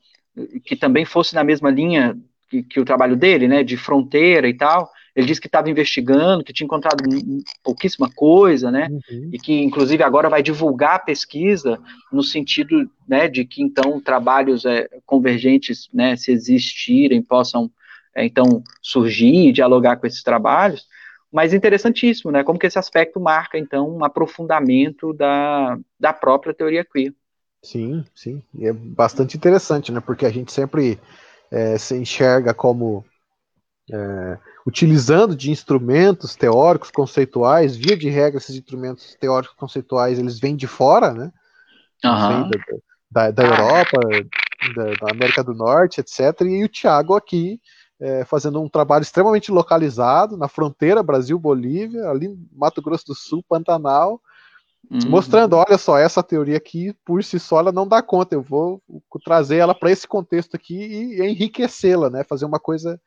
[SPEAKER 2] que também fosse na mesma linha que, que o trabalho dele, né, de fronteira e tal, ele disse que estava investigando, que tinha encontrado pouquíssima coisa, né? Uhum. E que, inclusive, agora vai divulgar a pesquisa no sentido né, de que, então, trabalhos é, convergentes, né, se existirem, possam, é, então, surgir e dialogar com esses trabalhos. mas interessantíssimo, né? Como que esse aspecto marca, então, um aprofundamento da, da própria teoria queer.
[SPEAKER 1] Sim, sim. E é bastante interessante, né? Porque a gente sempre é, se enxerga como é, utilizando de instrumentos teóricos, conceituais, via de regra, esses instrumentos teóricos conceituais, eles vêm de fora, né?
[SPEAKER 2] Uhum.
[SPEAKER 1] Da, da, da, Europa, da, da, América do Norte, etc. E o Tiago aqui é, fazendo um trabalho extremamente localizado na fronteira Brasil-Bolívia, ali em Mato Grosso do Sul, Pantanal, uhum. mostrando, olha só, essa teoria aqui, por si só, ela não dá conta, eu vou trazer ela para esse contexto aqui e enriquecê-la, né? Fazer uma coisa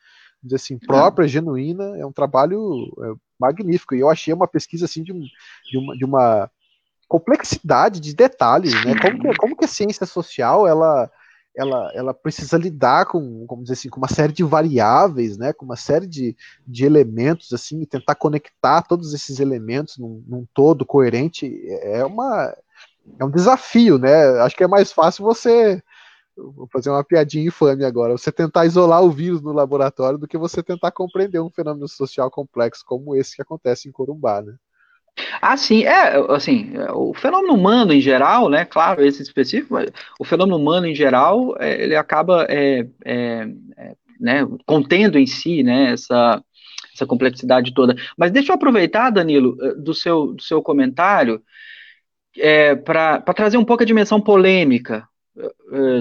[SPEAKER 1] dizer assim, própria, genuína, é um trabalho é, magnífico. E eu achei uma pesquisa assim de, um, de, uma, de uma complexidade de detalhes, né? Como que, como que a ciência social ela, ela, ela precisa lidar com, como dizer assim, com uma série de variáveis, né? Com uma série de, de elementos assim, e tentar conectar todos esses elementos num, num todo coerente é uma é um desafio, né? Acho que é mais fácil você vou fazer uma piadinha infame agora, você tentar isolar o vírus no laboratório do que você tentar compreender um fenômeno social complexo como esse que acontece em Corumbá, né?
[SPEAKER 2] Ah, sim, é, assim, o fenômeno humano em geral, né, claro, esse específico, o fenômeno humano em geral, é, ele acaba, é, é, é, né, contendo em si, né, essa, essa complexidade toda. Mas deixa eu aproveitar, Danilo, eh, do seu, do seu comentário, é, para trazer um pouco a dimensão polêmica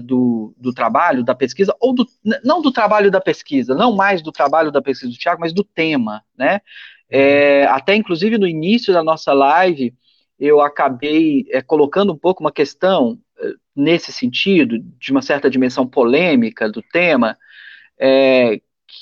[SPEAKER 2] do, do trabalho, da pesquisa, ou do, não do trabalho da pesquisa, não mais do trabalho da pesquisa do Tiago, mas do tema, né? É, até inclusive no início da nossa live, eu acabei é, colocando um pouco uma questão nesse sentido, de uma certa dimensão polêmica do tema, é,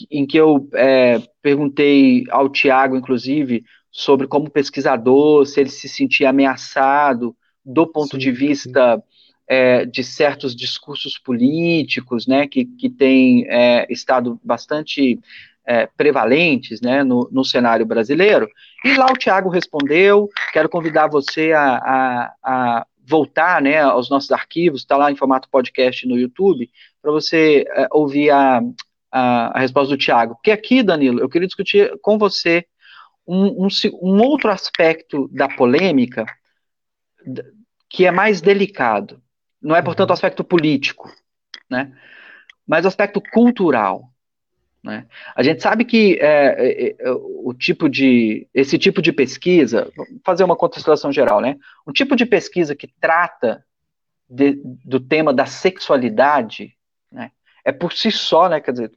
[SPEAKER 2] em que eu é, perguntei ao Tiago, inclusive, sobre como pesquisador, se ele se sentia ameaçado do ponto sim, de vista é, de certos discursos políticos, né, que, que têm é, estado bastante é, prevalentes, né, no, no, cenário brasileiro. E lá o Tiago respondeu, quero convidar você a, a, a voltar, né, aos nossos arquivos, está lá em formato podcast no YouTube, para você é, ouvir a, a, a, resposta do Tiago. Porque aqui, Danilo, eu queria discutir com você um, um, um outro aspecto da polêmica que é mais delicado, não é, portanto, o uhum. aspecto político, né? mas o aspecto cultural. Né? A gente sabe que é, é, é, o tipo de esse tipo de pesquisa, vou fazer uma contextualização geral, né? Um tipo de pesquisa que trata de, do tema da sexualidade, né? É por si só, né? Quer dizer,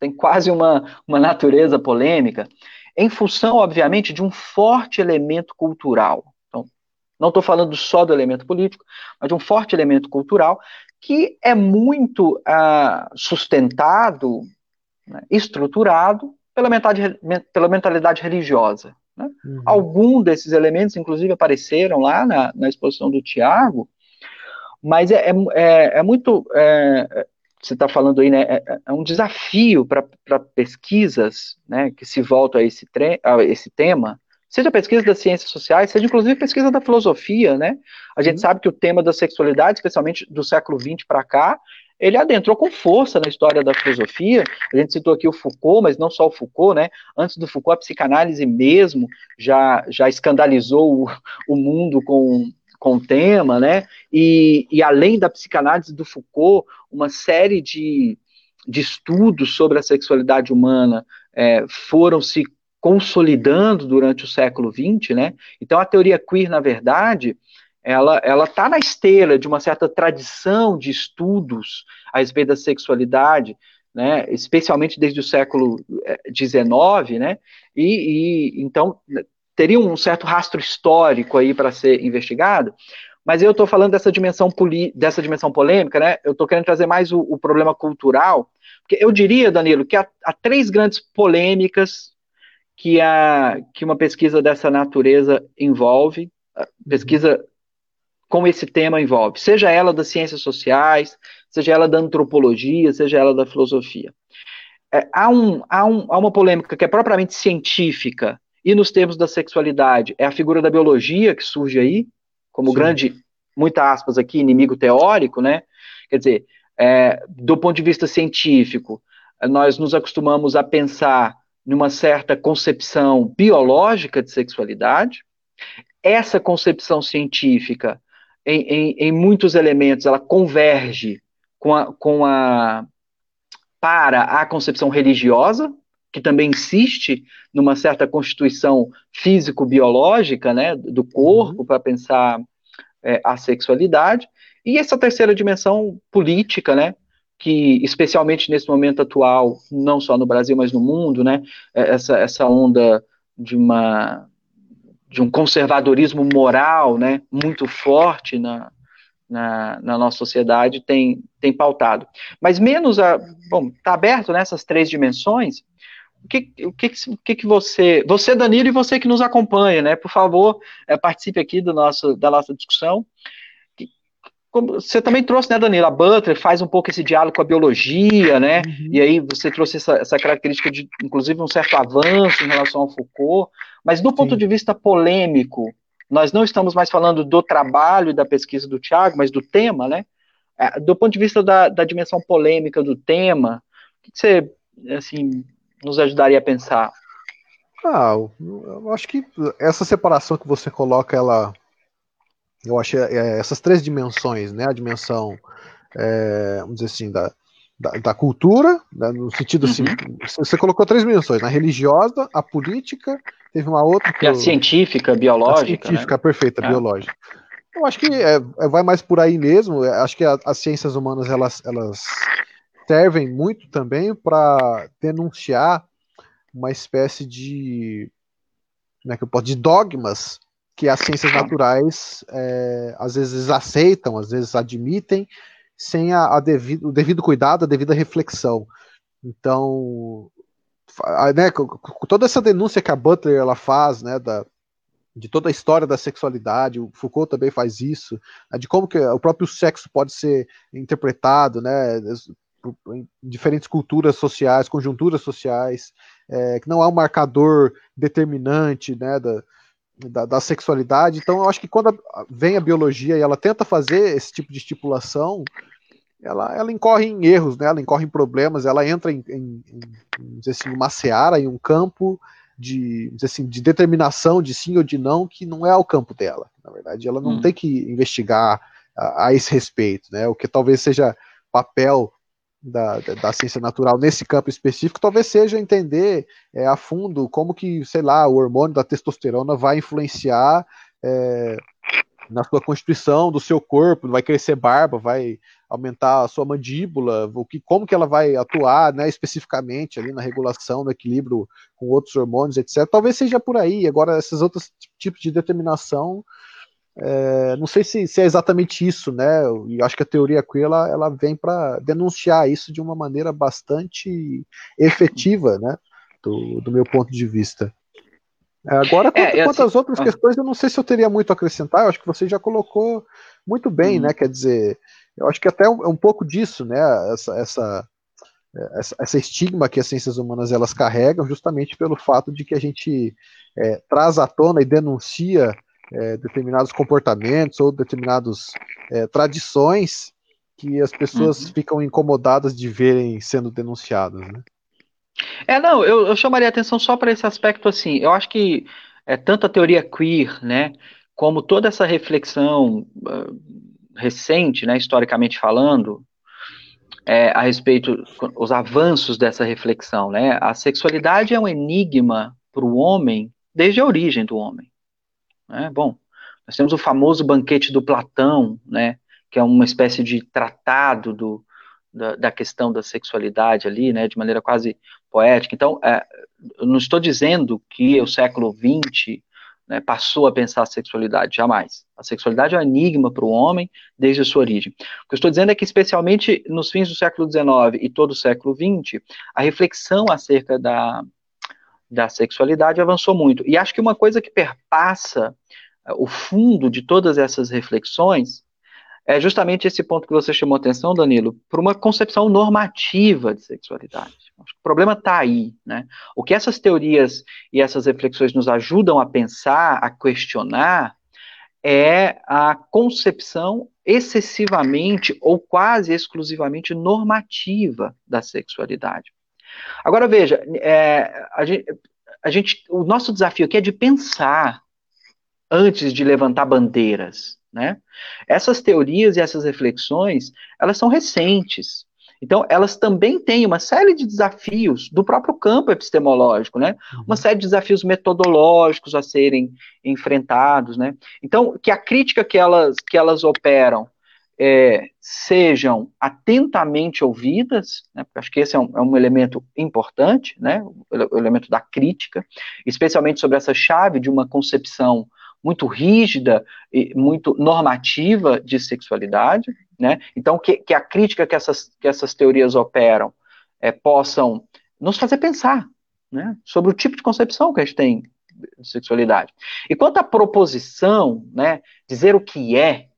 [SPEAKER 2] tem quase uma, uma natureza polêmica, em função, obviamente, de um forte elemento cultural. Não estou falando só do elemento político, mas de um forte elemento cultural que é muito ah, sustentado, né, estruturado pela mentalidade, pela mentalidade religiosa. Né? Uhum. Algum desses elementos, inclusive, apareceram lá na, na exposição do Tiago, mas é, é, é muito. É, você está falando aí, né? É, é um desafio para pesquisas né, que se voltam a esse, a esse tema, seja pesquisa das ciências sociais, seja inclusive pesquisa da filosofia, né? A gente uhum. sabe que o tema da sexualidade, especialmente do século XX para cá, ele adentrou com força na história da filosofia. A gente citou aqui o Foucault, mas não só o Foucault, né? Antes do Foucault, a psicanálise mesmo já, já escandalizou o, o mundo com, com o tema, né? E, e além da psicanálise do Foucault, uma série de, de estudos sobre a sexualidade humana é, foram se consolidando durante o século XX, né? Então a teoria queer, na verdade, ela ela está na esteira de uma certa tradição de estudos a respeito da sexualidade, né? Especialmente desde o século XIX, eh, né? E, e então teria um certo rastro histórico aí para ser investigado. Mas eu estou falando dessa dimensão, dessa dimensão polêmica, né? Eu estou querendo trazer mais o, o, problema cultural, porque eu diria, Danilo, que há, há três grandes polêmicas que, a, que uma pesquisa dessa natureza envolve, pesquisa com esse tema envolve, seja ela das ciências sociais, seja ela da antropologia, seja ela da filosofia. É, há, um, há, um, há uma polêmica que é propriamente científica, e nos termos da sexualidade, é a figura da biologia que surge aí, como Sim. grande, muita aspas aqui, inimigo teórico, né? Quer dizer, é, do ponto de vista científico, nós nos acostumamos a pensar numa certa concepção biológica de sexualidade. Essa concepção científica, em, em, em muitos elementos, ela converge com a, com a para a concepção religiosa, que também insiste numa certa constituição físico-biológica, né, do corpo, uhum. para pensar é, a sexualidade, e essa terceira dimensão política, né, que especialmente nesse momento atual, não só no Brasil, mas no mundo, né, é, essa, essa onda de uma de um conservadorismo moral, né, muito forte na, na, na, nossa sociedade tem, tem pautado. Mas menos a. Bom, está aberto nessas três dimensões. O que, o que, o que, que você. Você, Danilo, e você que nos acompanha, né? Por favor, é, participe aqui do nosso, da nossa discussão. Você também trouxe, né, Danilo? A Butler faz um pouco esse diálogo com a biologia, né? Uhum. E aí você trouxe essa, essa característica de, inclusive, um certo avanço em relação ao Foucault. Mas do Sim. ponto de vista polêmico, nós não estamos mais falando do trabalho e da pesquisa do Tiago, mas do tema, né? É, do ponto de vista da, da dimensão polêmica do tema, o que você, assim, nos ajudaria a pensar?
[SPEAKER 1] Ah, eu acho que essa separação que você coloca, ela, eu acho, é, é, essas três dimensões, né? A dimensão, é, vamos dizer assim, da, da, da cultura, né, no sentido assim, uhum. você colocou três dimensões, a religiosa, a política, teve uma outra
[SPEAKER 2] que, a científica, biológica, a
[SPEAKER 1] científica, né? perfeita, é. biológica. Eu acho que é, é, vai mais por aí mesmo. Acho que a, as ciências humanas elas, elas servem muito também para denunciar uma espécie de como é que eu posso, de dogmas que as ciências naturais é, às vezes aceitam, às vezes admitem, sem a, a devido, o devido cuidado, a devida reflexão. Então, né, com, toda essa denúncia que a Butler ela faz, né, da, de toda a história da sexualidade, o Foucault também faz isso, né, de como que o próprio sexo pode ser interpretado, né, em diferentes culturas sociais, conjunturas sociais, é, que não é um marcador determinante, né, da, da, da, sexualidade. Então, eu acho que quando vem a biologia e ela tenta fazer esse tipo de estipulação, ela, ela incorre em erros, né? ela incorre em problemas, ela entra em, em, em assim, uma seara, em um campo de, assim, de determinação de sim ou de não, que não é o campo dela. Na verdade, ela não hum. tem que investigar a, a, esse respeito. Né? O que talvez seja papel da, da, ciência natural nesse campo específico, talvez seja entender é, a fundo como que, sei lá, o hormônio da testosterona vai influenciar é, na sua constituição do seu corpo, vai crescer barba, vai aumentar a sua mandíbula, o que, como que ela vai atuar, né, especificamente ali na regulação, no equilíbrio com outros hormônios, etc. Talvez seja por aí. Agora, esses outros tipos de determinação é, não sei se, se, é exatamente isso, né? E acho que a teoria queer ela, ela vem para denunciar isso de uma maneira bastante efetiva, né? Do, do meu ponto de vista. É, agora, quanto, é, quanto às assim, outras questões, eu não sei se eu teria muito a acrescentar. Eu acho que você já colocou muito bem, uhum. né? Quer dizer, eu acho que até um, um pouco disso, né? Essa, essa, essa, essa, estigma que as ciências humanas elas carregam, justamente pelo fato de que a gente é, traz à tona e denuncia é, determinados comportamentos ou determinadas é, tradições que as pessoas uhum. ficam incomodadas de verem sendo denunciadas, né?
[SPEAKER 2] É, não, eu, eu chamaria atenção só para esse aspecto assim. Eu acho que é tanto a teoria queer, né, como toda essa reflexão uh, recente, né, historicamente falando, é, a respeito os avanços dessa reflexão, né? A sexualidade é um enigma para o homem desde a origem do homem. Né? Bom, nós temos o famoso banquete do Platão, né, que é uma espécie de tratado do, da, da questão da sexualidade ali, né, de maneira quase poética. Então, é, eu não estou dizendo que o século XX né, passou a pensar a sexualidade, jamais. A sexualidade é um enigma para o homem desde a sua origem. O que eu estou dizendo é que, especialmente nos fins do século XIX e todo o século XX, a reflexão acerca da, da sexualidade avançou muito. E acho que uma coisa que perpassa eh, o fundo de todas essas reflexões é justamente esse ponto que você chamou atenção, Danilo, para uma concepção normativa de sexualidade. o problema está aí, né? O que essas teorias e essas reflexões nos ajudam a pensar, a questionar, é a concepção excessivamente ou quase exclusivamente normativa da sexualidade. Agora veja, é, a, gente, a gente, o nosso desafio aqui é de pensar antes de levantar bandeiras, né? Essas teorias e essas reflexões, elas são recentes. Então, elas também têm uma série de desafios do próprio campo epistemológico, né? Uma uhum. série de desafios metodológicos a serem enfrentados, né? Então, que a crítica que elas, que elas operam é, sejam atentamente ouvidas, né, acho que esse é um, é um, elemento importante, né, o elemento da crítica, especialmente sobre essa chave de uma concepção muito rígida e muito normativa de sexualidade, né, então que, que a crítica que essas, que essas teorias operam é, possam nos fazer pensar né, sobre o tipo de concepção que a gente tem de sexualidade. E quanto à proposição, né, dizer o que é,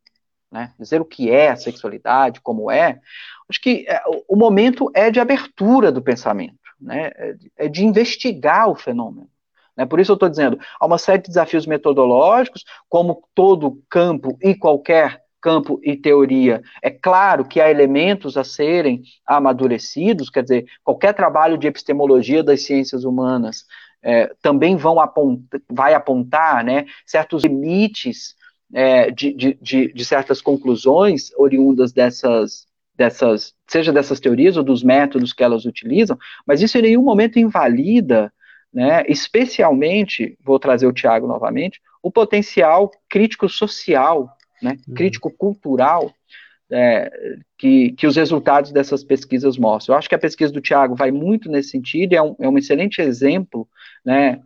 [SPEAKER 2] né? Dizer o que é a sexualidade, como é, acho que é, o momento é de abertura do pensamento, né? É, é de investigar o fenômeno. Né? Por isso eu estou dizendo, há uma série de desafios metodológicos, como todo campo e qualquer campo e teoria. É claro que há elementos a serem amadurecidos, quer dizer, qualquer trabalho de epistemologia das ciências humanas é, também vão apontar, vai apontar né, certos limites é, de, de, de, de, certas conclusões oriundas dessas, dessas, seja dessas teorias ou dos métodos que elas utilizam, mas isso em nenhum momento invalida, né, especialmente, vou trazer o Tiago novamente, o potencial crítico social, né, uhum. crítico cultural é, que, que os resultados dessas pesquisas mostram. Eu acho que a pesquisa do Tiago vai muito nesse sentido, é um, é um excelente exemplo, né,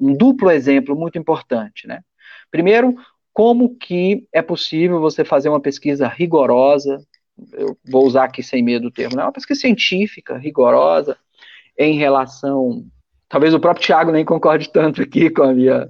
[SPEAKER 2] um duplo exemplo muito importante. Né. Primeiro, como que é possível você fazer uma pesquisa rigorosa, eu vou usar aqui sem medo o termo, né? uma pesquisa científica, rigorosa, em relação. Talvez o próprio Tiago nem concorde tanto aqui com a minha,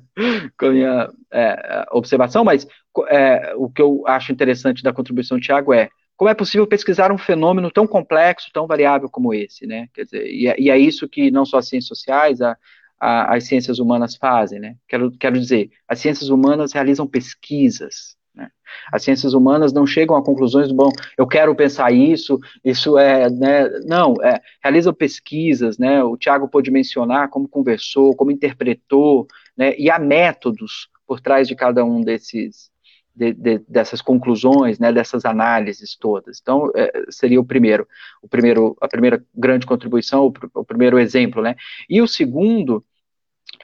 [SPEAKER 2] com a minha é, observação, mas é, o que eu acho interessante da contribuição do Tiago é como é possível pesquisar um fenômeno tão complexo, tão variável como esse, né? Quer dizer, e é, e é isso que não só as ciências sociais, a, a, as ciências humanas fazem, né? Quero, quero dizer, as ciências humanas realizam pesquisas, né? As ciências humanas não chegam a conclusões do bom, eu quero pensar isso, isso é, né? Não, é, realizam pesquisas, né? O Tiago pôde mencionar como conversou, como interpretou, né? E há métodos por trás de cada um desses de, de, dessas conclusões, né, dessas análises todas. Então, é, seria o primeiro, o primeiro, a primeira grande contribuição, o, o primeiro exemplo, né. E o segundo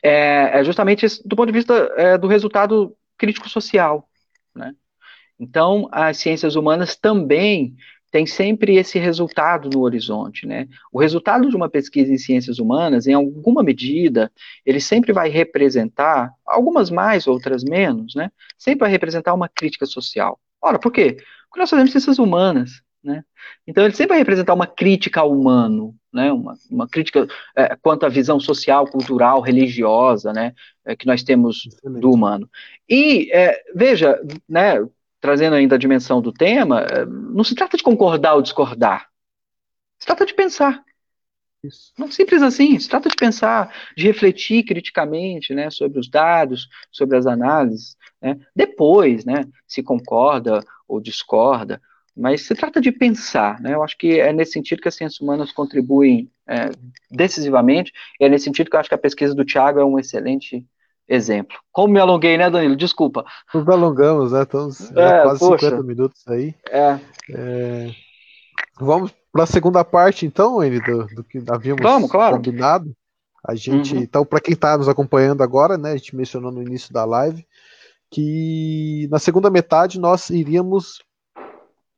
[SPEAKER 2] é, é justamente esse, do ponto de vista é, do resultado crítico-social, né. Então, as ciências humanas também tem sempre esse resultado no horizonte, né? O resultado de uma pesquisa em ciências humanas, em alguma medida, ele sempre vai representar, algumas mais, outras menos, né? Sempre vai representar uma crítica social. Ora, por quê? Porque nós fazemos ciências humanas, né? Então, ele sempre vai representar uma crítica ao humano, né? Uma, uma crítica é, quanto à visão social, cultural, religiosa, né? É, que nós temos do humano. E, é, veja, né? Trazendo ainda a dimensão do tema, eh, não se trata de concordar ou discordar. Se trata de pensar. Isso. Não simples assim, se trata de pensar, de refletir criticamente né, sobre os dados, sobre as análises. Né, depois, né, se concorda ou discorda, mas se trata de pensar. Né, eu acho que é nesse sentido que as ciências humanas contribuem é, decisivamente, e é nesse sentido que eu acho que a pesquisa do Tiago é um excelente exemplo. Como me alonguei, né, Danilo? Desculpa.
[SPEAKER 1] Nos alongamos, né? Estamos é, quase poxa. 50 minutos aí.
[SPEAKER 2] É.
[SPEAKER 1] é... Vamos para a segunda parte, então, ele do, do, que havíamos
[SPEAKER 2] Vamos, claro.
[SPEAKER 1] combinado. A gente, uhum. então, para quem está nos acompanhando agora, né, a gente mencionou no início da live que na segunda metade nós iríamos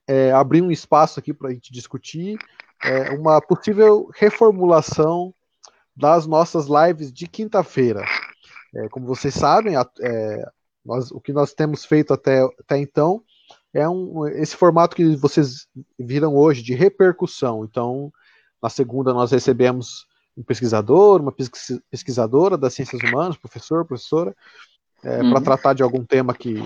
[SPEAKER 1] é, abrir um espaço aqui para a gente discutir é, uma possível reformulação das nossas lives de quinta-feira. É, como vocês sabem, a, é, nós, o que nós temos feito até, até então é um, esse formato que vocês viram hoje de repercussão. Então, na segunda nós recebemos um pesquisador, uma pesquisadora das ciências humanas, professor, professora, é, uhum. para tratar de algum tema que,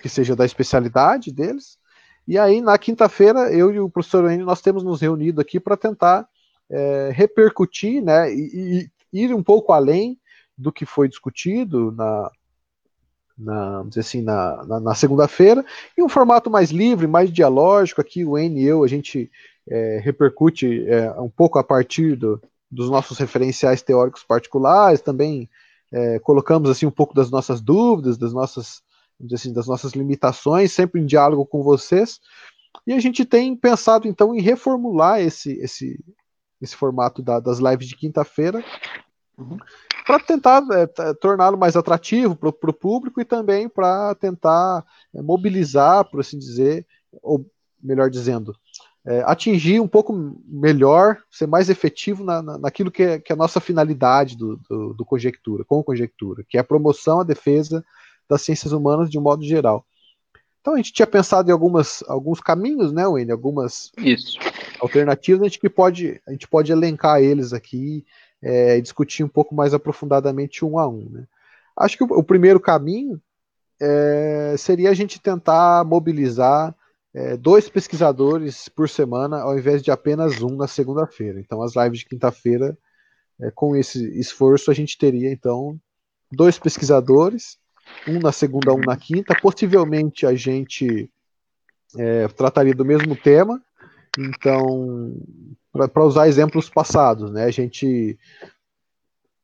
[SPEAKER 1] que seja da especialidade deles. E aí, na quinta-feira, eu e o professor Enio, nós temos nos reunido aqui para tentar é, repercutir né, e, e, ir um pouco além do que foi discutido na, na, assim, na, na, na segunda-feira, e um formato mais livre, mais dialógico. Aqui o N e eu, a gente é, repercute é, um pouco a partir do, dos nossos referenciais teóricos particulares, também é, colocamos assim um pouco das nossas dúvidas, das nossas, assim, das nossas limitações, sempre em diálogo com vocês. E a gente tem pensado então em reformular esse, esse, esse formato da, das lives de quinta-feira uhum. para tentar é, torná-lo mais atrativo para o público e também para tentar é, mobilizar, por assim dizer, ou melhor dizendo, é, atingir um pouco melhor, ser mais efetivo na, na, naquilo que é, que é, a nossa finalidade do, do, do, Conjectura, com Conjectura, que é a promoção, a defesa das ciências humanas de um modo geral. Então a gente tinha pensado em algumas, alguns caminhos, né, Wayne? Algumas
[SPEAKER 2] Isso.
[SPEAKER 1] alternativas, a gente, que pode, a gente pode elencar eles aqui é, discutir um pouco mais aprofundadamente um a um. Né? Acho que o, o primeiro caminho é, seria a gente tentar mobilizar é, dois pesquisadores por semana, ao invés de apenas um na segunda-feira. Então, as lives de quinta-feira, é, com esse esforço, a gente teria então dois pesquisadores, um na segunda, um na quinta. Possivelmente a gente é, trataria do mesmo tema. Então, para usar exemplos passados, né, a gente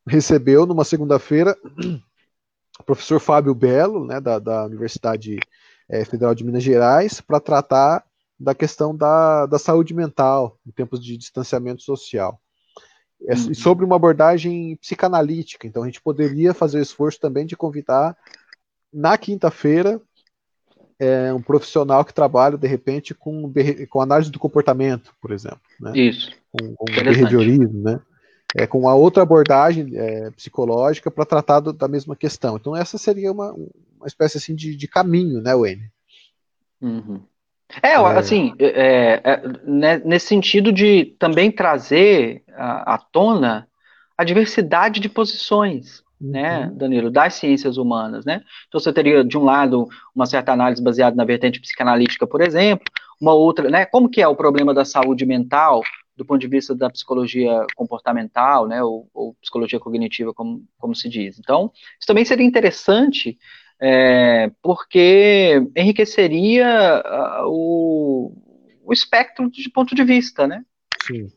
[SPEAKER 1] recebeu numa segunda-feira o professor Fábio Belo, né, da, da Universidade é, Federal de Minas Gerais para tratar da questão da, da saúde mental em tempos de distanciamento social. É, uhum. Sobre uma abordagem psicanalítica. Então, a gente poderia fazer o esforço também de convidar, na quinta-feira, é, um profissional que trabalha, de repente, com, com análise do comportamento, por exemplo. Né?
[SPEAKER 2] Isso.
[SPEAKER 1] Com, com behaviorismo, né? É, com a outra abordagem é, psicológica para tratar do, da mesma questão. Então, essa seria uma, uma espécie assim de, de caminho, né, Wayne?
[SPEAKER 2] Uhum. É, é, assim, é, é, né, nesse sentido de também trazer à, tona a diversidade de posições, né, uhum. Danilo, das ciências humanas, né? Então você teria, de um lado, uma certa análise baseada na vertente psicanalítica, por exemplo, uma outra, né, como que é o problema da saúde mental do ponto de vista da psicologia comportamental, né, ou, ou psicologia cognitiva, como, como se diz. Então, isso também seria interessante é, porque enriqueceria uh, o, o espectro de ponto de vista, né?
[SPEAKER 1] Sim.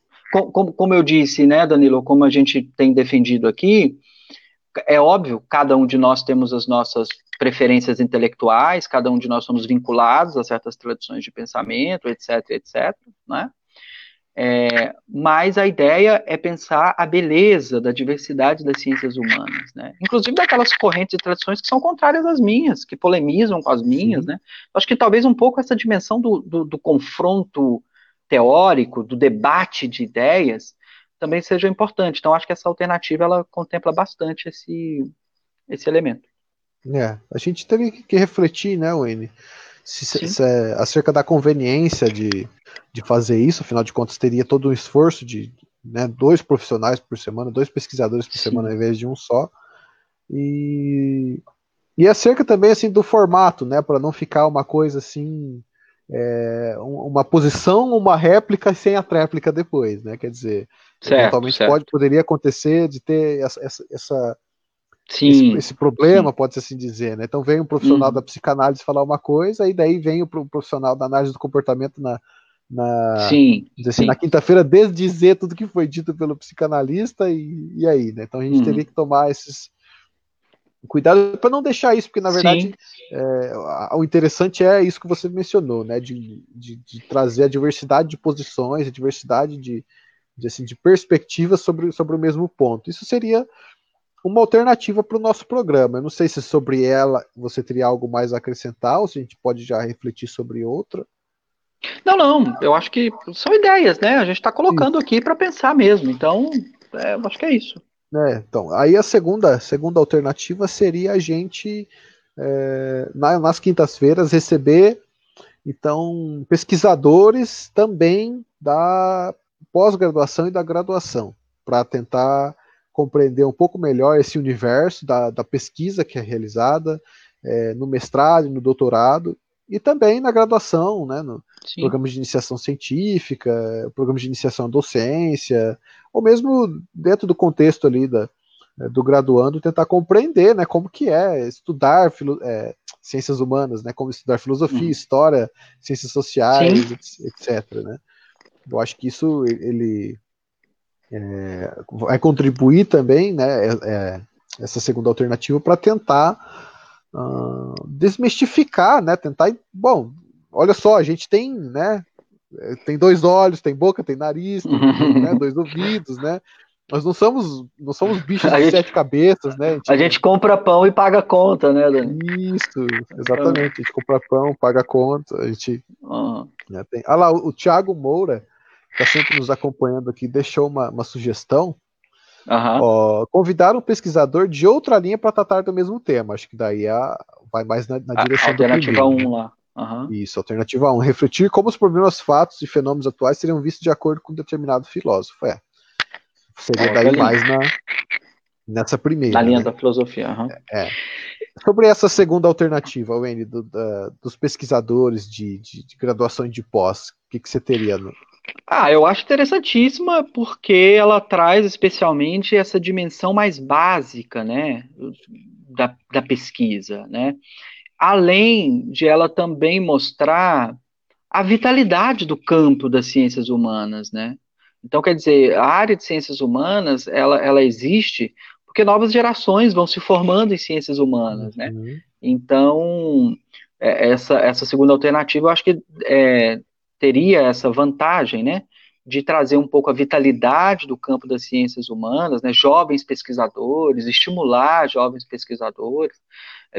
[SPEAKER 2] Como, como eu disse, né, Danilo, como a gente tem defendido aqui, é óbvio, cada um de nós temos as nossas preferências intelectuais, cada um de nós somos vinculados a certas tradições de pensamento, etc, etc, né? É, mas a ideia é pensar a beleza da diversidade das ciências humanas, né? Inclusive daquelas correntes e tradições que são contrárias às minhas, que polemizam com as minhas, Sim. né? Acho que talvez um pouco essa dimensão do, do, do, confronto teórico, do debate de ideias, também seja importante. Então, acho que essa alternativa ela contempla bastante esse, esse elemento.
[SPEAKER 1] É, a gente teria que refletir, né, Wayne? Se, se, é acerca da conveniência de, de fazer isso, afinal de contas, teria todo um esforço de né, dois profissionais por semana, dois pesquisadores por Sim. semana ao invés de um só. E, e acerca também assim do formato, né, para não ficar uma coisa assim, é, uma posição, uma réplica sem a tréplica depois, né? Quer dizer, certo, eventualmente certo. pode poderia acontecer de ter essa, essa, essa esse, esse, problema, sim. pode-se assim dizer, né? Então vem um profissional uhum. da psicanálise falar uma coisa, e daí vem o profissional da análise do comportamento na, na,
[SPEAKER 2] sim,
[SPEAKER 1] assim, na quinta-feira desdizer tudo que foi dito pelo psicanalista e, e aí, né? Então a gente uhum. teria que tomar esses cuidado para não deixar isso, porque na verdade é, o interessante é isso que você mencionou, né? De, de, de, trazer a diversidade de posições, a diversidade de, de, assim, de perspectivas sobre, sobre o mesmo ponto. Isso seria uma alternativa para o nosso programa. Eu não sei se sobre ela você teria algo mais a acrescentar ou se a gente pode já refletir sobre outra.
[SPEAKER 2] Não, não. Eu acho que são ideias, né? A gente está colocando aqui para pensar mesmo. Então, é, acho que é isso.
[SPEAKER 1] É, então, aí a segunda, segunda alternativa seria a gente é, na, nas quintas-feiras receber então pesquisadores também da pós-graduação e da graduação para tentar compreender um pouco melhor esse universo da, da pesquisa que é realizada é, no mestrado, no doutorado e também na graduação, né, no Sim. programa de iniciação científica, programa de iniciação à docência, ou mesmo dentro do contexto ali da, é, do graduando, tentar compreender, né, como que é estudar filo, é, ciências humanas, né, como estudar filosofia, hum. história, ciências sociais, Sim. etc, né. Eu acho que isso ele é, vai contribuir também, né, é, é essa segunda alternativa para tentar uh, desmistificar, né, tentar, bom, olha só, a gente tem, né, tem dois olhos, tem boca, tem nariz, tem, né, dois ouvidos, né, nós não somos, não somos bichos de gente, sete cabeças, né?
[SPEAKER 2] A gente, a gente, compra pão e paga conta, né, Dani?
[SPEAKER 1] Isso, exatamente. A gente compra pão, paga conta, a gente. Uhum. Né, tem... Ah lá, o, o Thiago Moura, está sempre nos acompanhando aqui, deixou uma, uma sugestão. Uhum. Ó, convidar um pesquisador de outra linha para tratar do mesmo tema. Acho que daí a, vai mais na, na direção
[SPEAKER 2] a, do Alternativa 1 lá.
[SPEAKER 1] Uhum. Isso, alternativa 1. Refletir como os problemas, fatos e fenômenos atuais seriam vistos de acordo com um determinado filósofo. É. Seria é, daí mais na, nessa primeira.
[SPEAKER 2] Na linha né? da filosofia. Uhum.
[SPEAKER 1] É. Sobre essa segunda alternativa, Wendy, do, da, dos pesquisadores de, de, de, graduação e de pós, o que, que você teria? No...
[SPEAKER 2] Ah, eu acho interessantíssima porque ela traz especialmente essa dimensão mais básica, né, da, da pesquisa, né, além de ela também mostrar a vitalidade do campo das ciências humanas, né, então, quer dizer, a área de ciências humanas, ela, ela existe porque novas gerações vão se formando em ciências humanas, né? Uhum. Então, é, essa, essa segunda alternativa, eu acho que é, teria essa vantagem, né? De trazer um pouco a vitalidade do campo das ciências humanas, né? Jovens pesquisadores, estimular jovens pesquisadores,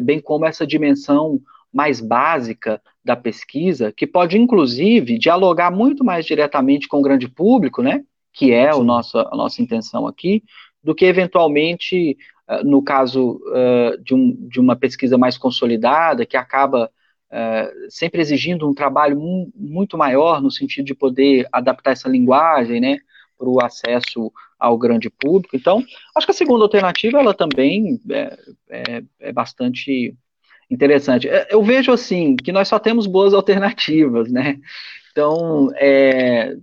[SPEAKER 2] bem como essa dimensão mais básica da pesquisa, que pode, inclusive, dialogar muito mais diretamente com o grande público, né, que é o nosso, a nossa intenção aqui, do que, eventualmente, uh, no caso uh, de, um, de uma pesquisa mais consolidada, que acaba uh, sempre exigindo um trabalho mu muito maior no sentido de poder adaptar essa linguagem, né, para o acesso ao grande público. Então, acho que a segunda alternativa, ela também é, é, é bastante interessante. É, eu vejo assim que nós só temos boas alternativas, né? Então é,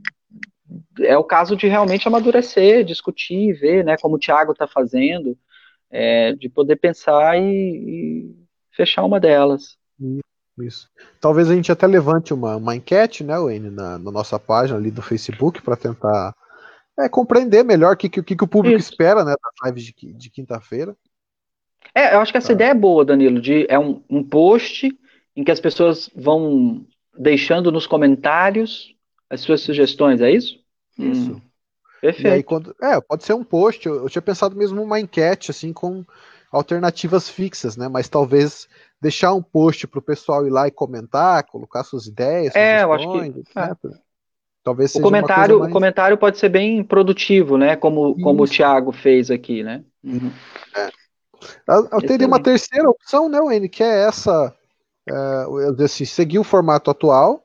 [SPEAKER 2] é o caso de realmente amadurecer, discutir, ver, né? Como o Thiago está fazendo, é, de poder pensar e, e, fechar uma delas.
[SPEAKER 1] Isso. Talvez a gente até levante uma, uma enquete, né, Wayne, na, na nossa página ali do Facebook para tentar é, compreender melhor o que, que, que, o público Isso. espera né, das lives de, de quinta-feira.
[SPEAKER 2] É, eu acho que essa tá. ideia é boa, Danilo, de é um, um post em que as pessoas vão deixando nos comentários as suas sugestões, é isso?
[SPEAKER 1] Isso. Hum, perfeito. Aí, quando, é, pode ser um post, eu, eu, tinha pensado mesmo uma enquete, assim, com alternativas fixas, né? Mas talvez deixar um post para o pessoal ir lá e comentar, colocar suas ideias,
[SPEAKER 2] é, eu acho que, é. Talvez o comentário, mais... o comentário pode ser bem produtivo, né? Como, como o Thiago fez aqui, né? Uhum.
[SPEAKER 1] É. Eu, eu teria uma terceira opção, né, Wayne, que é essa, é, assim, seguir o formato atual,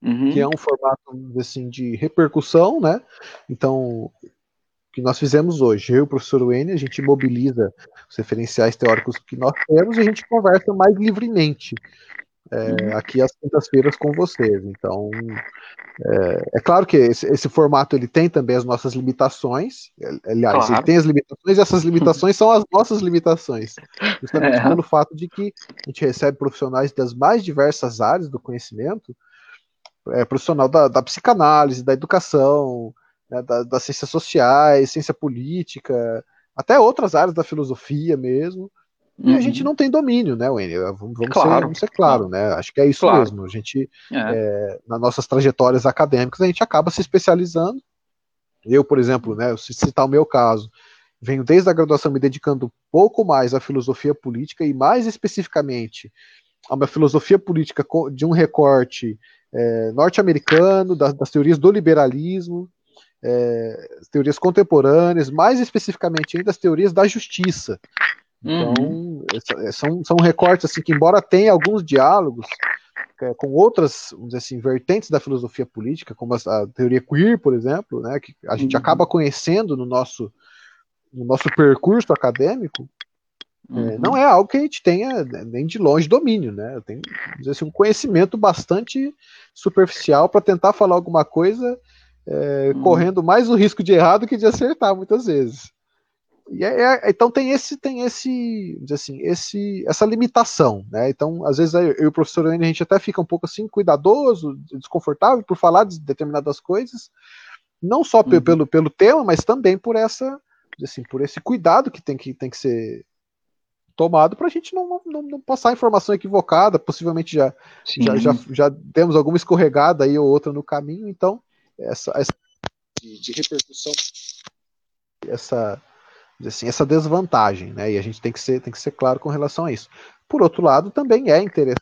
[SPEAKER 1] uhum. que é um formato assim, de repercussão, né? Então, que nós fizemos hoje, eu e o professor Wayne, a gente mobiliza os referenciais teóricos que nós temos e a gente conversa mais livremente é, uhum. aqui às quintas-feiras com vocês. Então, é, é claro que esse, esse, formato ele tem também as nossas limitações. Aliás, claro. ele tem as limitações e essas limitações são as nossas limitações. Justamente é. pelo fato de que a gente recebe profissionais das mais diversas áreas do conhecimento, é, profissional da, da psicanálise, da educação, né, da, das ciências sociais, ciência política, até outras áreas da filosofia mesmo. E uhum. a gente uhum. não tem domínio, né, Wendy? Vamos, vamos, claro. ser, vamos ser claro, né? Acho que é isso claro. mesmo. A gente, é. É, nas nossas trajetórias acadêmicas, a gente acaba se especializando. Eu, por exemplo, né, se citar o meu caso, venho desde a graduação me dedicando um pouco mais à filosofia política e mais especificamente a uma filosofia política de um recorte é, norte-americano, das, das, teorias do liberalismo, é, teorias contemporâneas, mais especificamente ainda as teorias da justiça. Então, uhum. É, são, são recortes assim que, embora tenha alguns diálogos é, com outras, vamos dizer assim, vertentes da filosofia política, como a, a teoria queer, por exemplo, né, que a gente uhum. acaba conhecendo no nosso, no nosso percurso acadêmico, é, uhum. é, não é algo que a gente tenha né, nem de longe domínio, né? Tem dizer assim, um conhecimento bastante superficial para tentar falar alguma coisa, é, uhum. correndo mais o risco de errar do que de acertar muitas vezes. E é, é, então tem esse tem esse assim esse essa limitação né então às vezes eu e o professor Wayne, a gente até fica um pouco assim cuidadoso desconfortável por falar de determinadas coisas Não só uhum. pelo, pelo tema, mas também por essa assim, por esse cuidado que tem que, tem que ser tomado para a gente não, não, não, passar informação equivocada, possivelmente já, já, já, já temos alguma escorregada aí ou outra no caminho, então essa, essa de, de repercussão, essa assim, essa desvantagem, né? E a gente tem que ser tem que ser claro com relação a isso. Por outro lado, também é interessante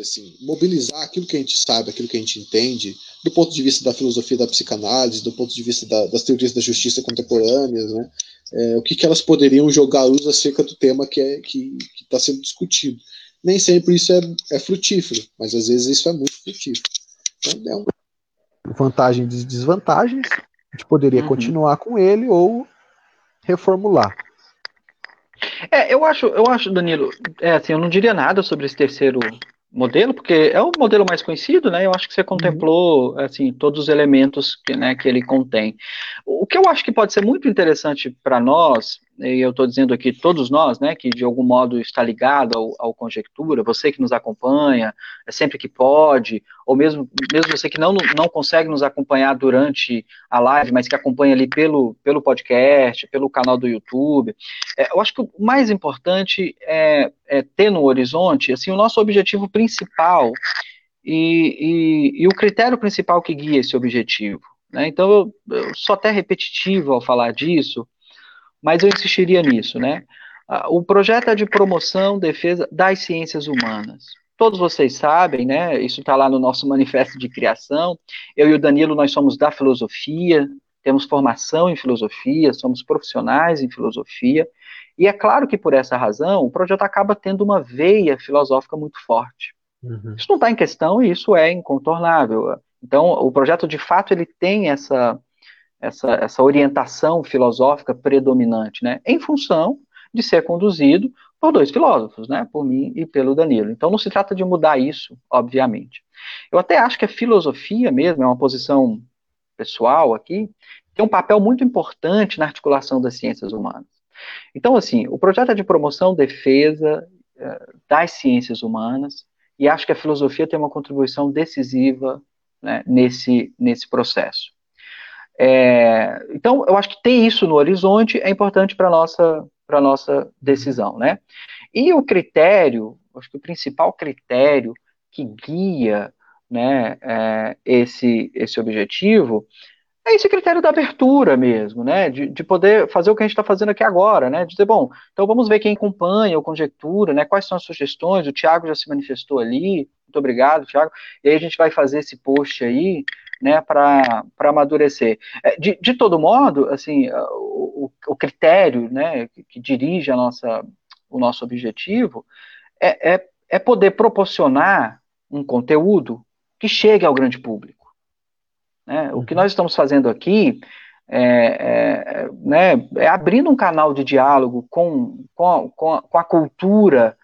[SPEAKER 1] assim, mobilizar aquilo que a gente sabe, aquilo que a gente entende, do ponto de vista da filosofia da psicanálise, do ponto de vista da, das teorias da justiça contemporâneas, né? É, o que, que elas poderiam jogar à luz acerca do tema que é, está sendo discutido. Nem sempre isso é, é frutífero, mas às vezes isso é muito frutífero. Então, é uma vantagem e desvantagens. A gente poderia uhum. continuar com ele ou reformular.
[SPEAKER 2] É, eu acho, eu acho, Danilo, é assim, eu não diria nada sobre esse terceiro modelo, porque é o modelo mais conhecido, né? Eu acho que você contemplou uhum. assim todos os elementos que, né, que ele contém. O que eu acho que pode ser muito interessante para nós e eu estou dizendo aqui todos nós, né, que de algum modo está ligado ao, ao, conjectura, você que nos acompanha, é sempre que pode, ou mesmo, mesmo você que não, não consegue nos acompanhar durante a live, mas que acompanha ali pelo, pelo podcast, pelo canal do YouTube, é, eu acho que o mais importante é, é, ter no horizonte, assim, o nosso objetivo principal e, e, e o critério principal que guia esse objetivo. Né? Então, eu, eu sou até repetitivo ao falar disso, mas eu insistiria nisso, né? O projeto é de promoção, defesa das ciências humanas. Todos vocês sabem, né? Isso está lá no nosso manifesto de criação. Eu e o Danilo, nós somos da filosofia, temos formação em filosofia, somos profissionais em filosofia, e é claro que por essa razão o projeto acaba tendo uma veia filosófica muito forte. Uhum. Isso não está em questão e isso é incontornável. Então, o projeto de fato ele tem essa essa, essa orientação filosófica predominante, né, em função de ser conduzido por dois filósofos, né, por mim e pelo Danilo. Então não se trata de mudar isso, obviamente. Eu até acho que a filosofia mesmo é uma posição pessoal aqui, tem um papel muito importante na articulação das ciências humanas. Então, assim, o projeto é de promoção, defesa eh, das ciências humanas, e acho que a filosofia tem uma contribuição decisiva né, nesse, nesse processo. É, então, eu acho que ter isso no horizonte é importante para a nossa, nossa decisão, né? E o critério, acho que o principal critério que guia né, é, esse, esse objetivo é esse critério da abertura mesmo, né? De, de poder fazer o que a gente está fazendo aqui agora, né? De dizer, bom, então vamos ver quem acompanha ou conjectura, né? Quais são as sugestões? O Tiago já se manifestou ali, muito obrigado, Tiago. E aí a gente vai fazer esse post aí, né, para amadurecer. É, de, de todo modo, assim, o, o critério né, que, que, dirige a nossa, o nosso objetivo é, é, é poder proporcionar um conteúdo que chegue ao grande público. Né? O que uhum. nós estamos fazendo aqui é, é, né, é, abrindo um canal de diálogo com, com, com, a, com a cultura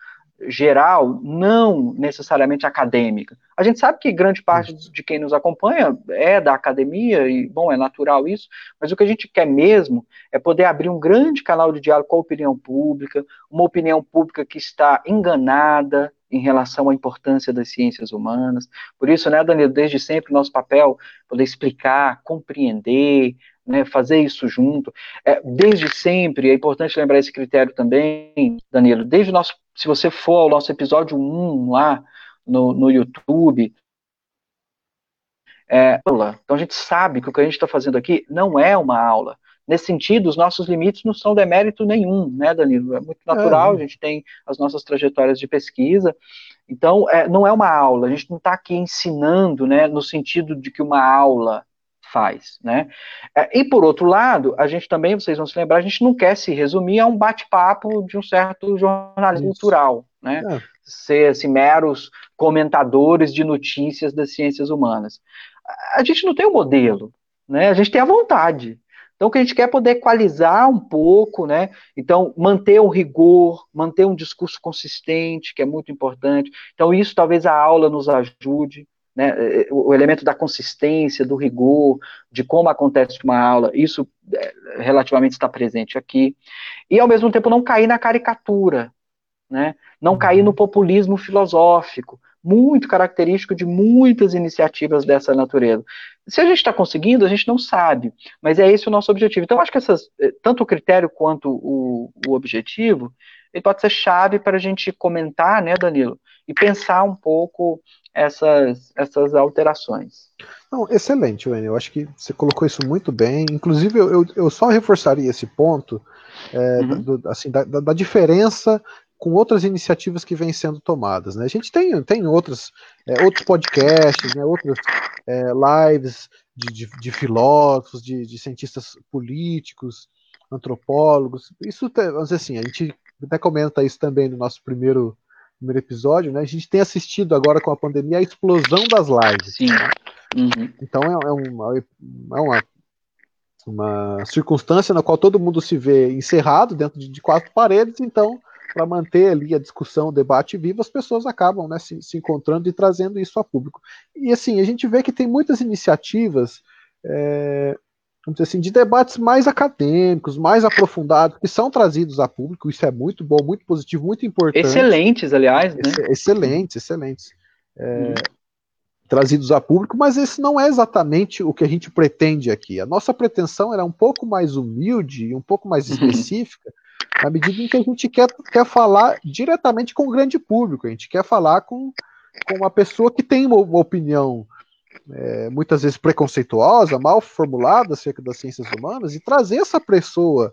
[SPEAKER 2] geral, não necessariamente acadêmica. A gente sabe que grande parte de quem nos acompanha é da academia, e, bom, é natural isso, mas o que a gente quer mesmo é poder abrir um grande canal de diálogo com a opinião pública, uma opinião pública que está enganada em relação à importância das ciências humanas. Por isso, né, Danilo, desde sempre nosso papel é poder explicar, compreender, né, fazer isso junto. É, desde sempre, é importante lembrar esse critério também, Danilo, desde o nosso, se você for ao nosso episódio 1 lá no, no YouTube, é, então a gente sabe que o que a gente está fazendo aqui não é uma aula. Nesse sentido, os nossos limites não são demérito nenhum, né, Danilo? É muito natural, é. a gente tem as nossas trajetórias de pesquisa, então é, não é uma aula, a gente não está aqui ensinando, né, no sentido de que uma aula faz, né? É, e por outro lado, a gente também, vocês vão se lembrar, a gente não quer se resumir a um bate-papo de um certo jornalismo Isso. cultural, né? É. Ser assim, meros comentadores de notícias das ciências humanas. A gente não tem o um modelo, né? A gente tem a vontade. Então, o que a gente quer é poder equalizar um pouco, né? Então, manter o rigor, manter um discurso consistente, que é muito importante. Então, isso talvez a aula nos ajude né, o elemento da consistência, do rigor, de como acontece uma aula, isso é, relativamente está presente aqui, e ao mesmo tempo não cair na caricatura, né, não cair no uhum. populismo filosófico, muito característico de muitas iniciativas dessa natureza. Se a gente está conseguindo, a gente não sabe, mas é esse o nosso objetivo. Então, acho que essas, tanto o critério quanto o, o objetivo, ele pode ser chave para a gente comentar, né, Danilo, e pensar um pouco essas, essas alterações.
[SPEAKER 1] Não, excelente, Wayne. Eu acho que você colocou isso muito bem. Inclusive, eu, eu só reforçaria esse ponto é, uhum. do, assim, da, da, diferença com outras iniciativas que vêm sendo tomadas. Né? A gente tem, tem outros, é, outros podcasts, né, outras é, lives de, de, de filósofos, de, de, cientistas políticos, antropólogos. Isso, vamos dizer assim, a gente até comenta isso também no nosso primeiro primeiro episódio, né? A gente tem assistido agora com a pandemia a explosão das lives.
[SPEAKER 2] Sim. Uhum.
[SPEAKER 1] Então é, é, uma, é uma, uma circunstância na qual todo mundo se vê encerrado dentro de, de quatro paredes, então para manter ali a discussão, o debate vivo, as pessoas acabam né, se, se, encontrando e trazendo isso a público. E assim, a gente vê que tem muitas iniciativas é, vamos dizer assim, de debates mais acadêmicos, mais aprofundados, que são trazidos a público. Isso é muito bom, muito positivo, muito importante.
[SPEAKER 2] Excelentes, aliás, né?
[SPEAKER 1] excelentes, excelentes. É, hum. Trazidos a público, mas esse não é exatamente o que a gente pretende aqui. A nossa pretensão era um pouco mais humilde e um pouco mais uhum. específica, na medida em que a gente quer, quer falar diretamente com o grande público, a gente quer falar com, com uma pessoa que tem uma, uma opinião é, muitas vezes preconceituosa, mal formulada acerca das ciências humanas, e trazer essa pessoa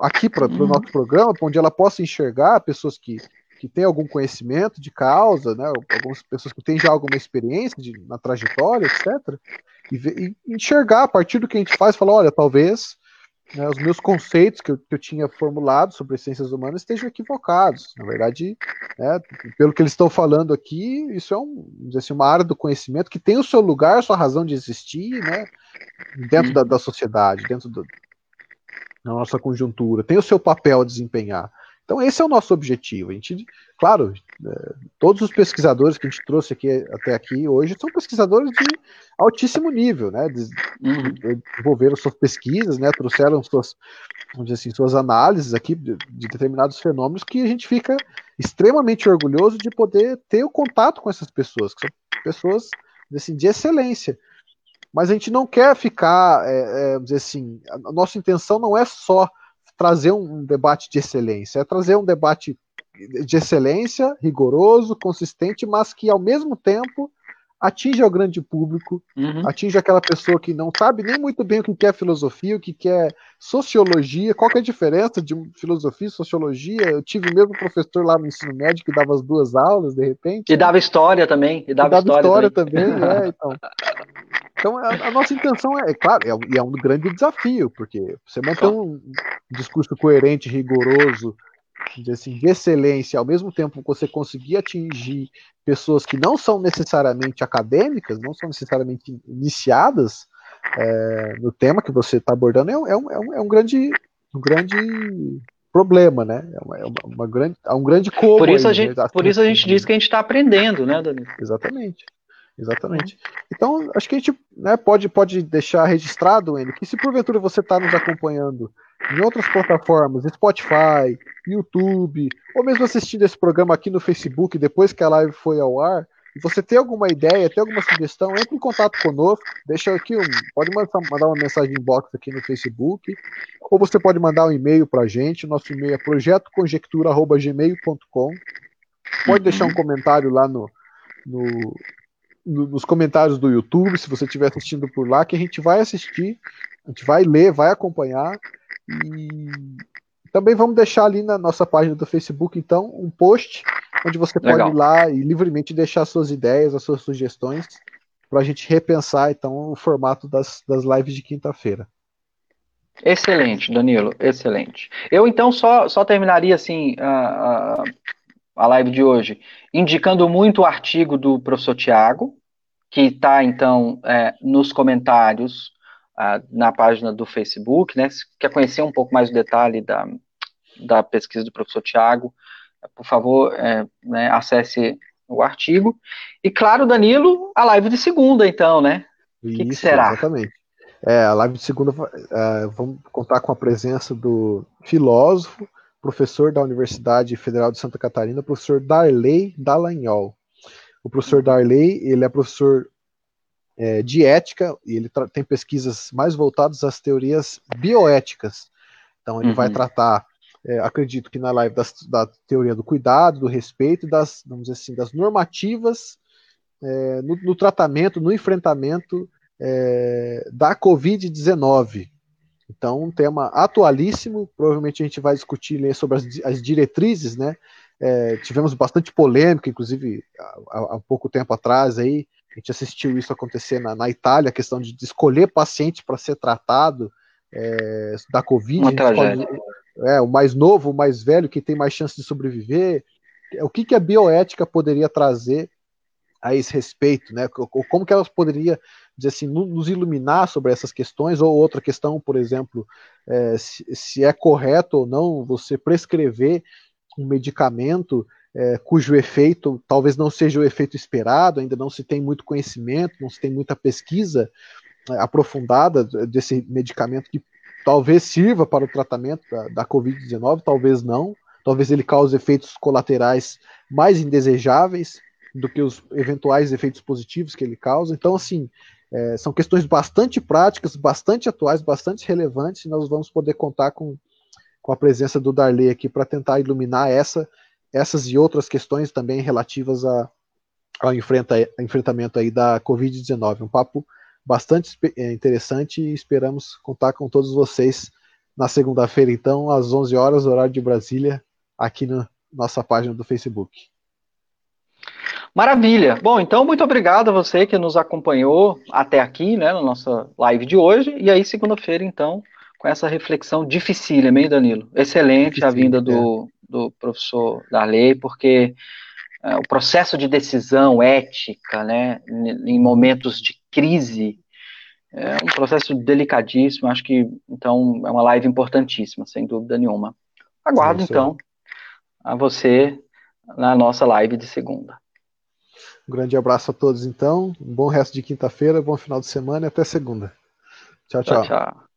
[SPEAKER 1] aqui para o uhum. nosso programa, onde ela possa enxergar pessoas que, que têm algum conhecimento de causa, né, algumas pessoas que têm já alguma experiência de, na trajetória, etc., e, e, enxergar a partir do que a gente faz, falar, olha, talvez né, os meus conceitos que eu, que eu, tinha formulado sobre as ciências humanas estejam equivocados. Na verdade, né, pelo que eles estão falando aqui, isso é um, assim, uma área do conhecimento que tem o seu lugar, sua razão de existir, né, dentro da, da sociedade, dentro do, da nossa conjuntura, tem o seu papel a desempenhar. Então esse é o nosso objetivo. A gente, claro, é, todos os pesquisadores que a gente trouxe aqui até aqui hoje são pesquisadores de altíssimo nível, né? Uhum. Desenvolveram suas pesquisas, né? Trouxeram suas, vamos dizer assim, suas análises aqui de, de determinados fenômenos que a gente fica extremamente orgulhoso de poder ter o contato com essas pessoas, que são pessoas assim, de excelência. Mas a gente não quer ficar, é, é, vamos dizer assim, a nossa intenção não é só trazer um debate de excelência, é trazer um debate de excelência, rigoroso, consistente, mas que ao mesmo tempo atinge o grande público, uhum. atinge aquela pessoa que não sabe nem muito bem o que é filosofia, o que é sociologia, qual que é a diferença de filosofia e sociologia. Eu tive mesmo professor lá no ensino médio que dava as duas aulas, de repente.
[SPEAKER 2] E dava história também. E dava,
[SPEAKER 1] e dava história, história, também, também é, então. Então, a, a, nossa intenção é, é claro, é, é, um grande desafio, porque você manter um discurso coerente, rigoroso, assim, de excelência, ao mesmo tempo que você conseguir atingir pessoas que não são necessariamente acadêmicas, não são necessariamente iniciadas é, no tema que você está abordando, é, é, um, é, um, é um grande, um grande problema, né? É uma, é uma, uma grande, é um grande como.
[SPEAKER 2] Por isso, aí, a gente, né? por isso a gente diz que a gente está aprendendo, né, Danilo?
[SPEAKER 1] Exatamente. Exatamente. Então, acho que a gente né, pode, pode deixar registrado, Wendel, que se porventura você está nos acompanhando em outras plataformas, Spotify, YouTube, ou mesmo assistindo esse programa aqui no Facebook depois que a live foi ao ar, e você tem alguma ideia, tem alguma sugestão, entre em contato conosco, deixa aqui um, pode mandar, mandar uma mensagem inbox aqui no Facebook, ou você pode mandar um e-mail para a gente, nosso e-mail é projetoconjectura.gmail.com, pode deixar um comentário lá no, no, nos comentários do YouTube, se você estiver assistindo por lá, que a gente vai assistir, a gente vai ler, vai acompanhar e também vamos deixar ali na nossa página do Facebook, então, um post onde você pode Legal. ir lá e livremente deixar suas ideias, as suas sugestões, para a gente repensar, então, o formato das, das lives de quinta-feira.
[SPEAKER 2] Excelente, Danilo, excelente. Eu, então, só, só terminaria, assim, a, a, a live de hoje, indicando muito o artigo do professor Tiago, que está, então, é, nos comentários na página do Facebook, né? Se quer conhecer um pouco mais o detalhe da, da pesquisa do professor Tiago, por favor, é, né, acesse o artigo. E claro, Danilo, a live de segunda, então, né?
[SPEAKER 1] O que, que, será? Exatamente. É, a live de segunda, é, vamos contar com a presença do filósofo, professor da Universidade Federal de Santa Catarina, professor Darley Dallagnol. O professor Darley, ele é professor é, de ética e ele tem pesquisas mais voltadas às teorias bioéticas. Então ele uhum. vai tratar, é, acredito que na live das, da teoria do cuidado, do respeito, das, vamos dizer assim, das normativas é, no, no, tratamento, no enfrentamento é, da Covid-19. Então, um tema atualíssimo, provavelmente a gente vai discutir sobre as, as diretrizes, né? É, tivemos bastante polêmica, inclusive há, há, pouco tempo atrás aí, a gente assistiu isso acontecer na, na Itália, a questão de, de escolher paciente para ser tratado é, da Covid.
[SPEAKER 2] Uma tragédia.
[SPEAKER 1] é, o mais novo, o mais velho, que tem mais chance de sobreviver. O que, que a bioética poderia trazer a esse respeito, né? Como que ela poderia dizer assim, nos iluminar sobre essas questões, ou outra questão, por exemplo, é, se, se, é correto ou não você prescrever um medicamento é, cujo efeito talvez não seja o efeito esperado, ainda não se tem muito conhecimento, não se tem muita pesquisa é, aprofundada desse medicamento que talvez sirva para o tratamento da, da Covid-19, talvez não, talvez ele cause efeitos colaterais mais indesejáveis do que os eventuais efeitos positivos que ele causa. Então, assim, é, são questões bastante práticas, bastante atuais, bastante relevantes, e nós vamos poder contar com, com a presença do Darley aqui para tentar iluminar essa, essas e outras questões também relativas a, ao enfrenta, enfrentamento aí da Covid-19. Um papo bastante é, interessante e esperamos contar com todos vocês na segunda-feira, então, às 11 horas, horário de Brasília, aqui na nossa página do Facebook.
[SPEAKER 2] Maravilha. Bom, então muito obrigado a você que nos acompanhou até aqui, né, na nossa live de hoje. E aí, segunda-feira, então, com essa reflexão dificílima, hein, Danilo? Excelente a vinda do, é. do professor Darley, porque é, o processo de decisão ética, né, em momentos de crise, é um processo delicadíssimo. Acho que, então, é uma live importantíssima, sem dúvida nenhuma. Aguardo, então, a você na nossa live de segunda.
[SPEAKER 1] Um grande abraço a todos, então. Um bom resto de quinta-feira, bom final de semana e até segunda. tchau. tchau. tchau, tchau.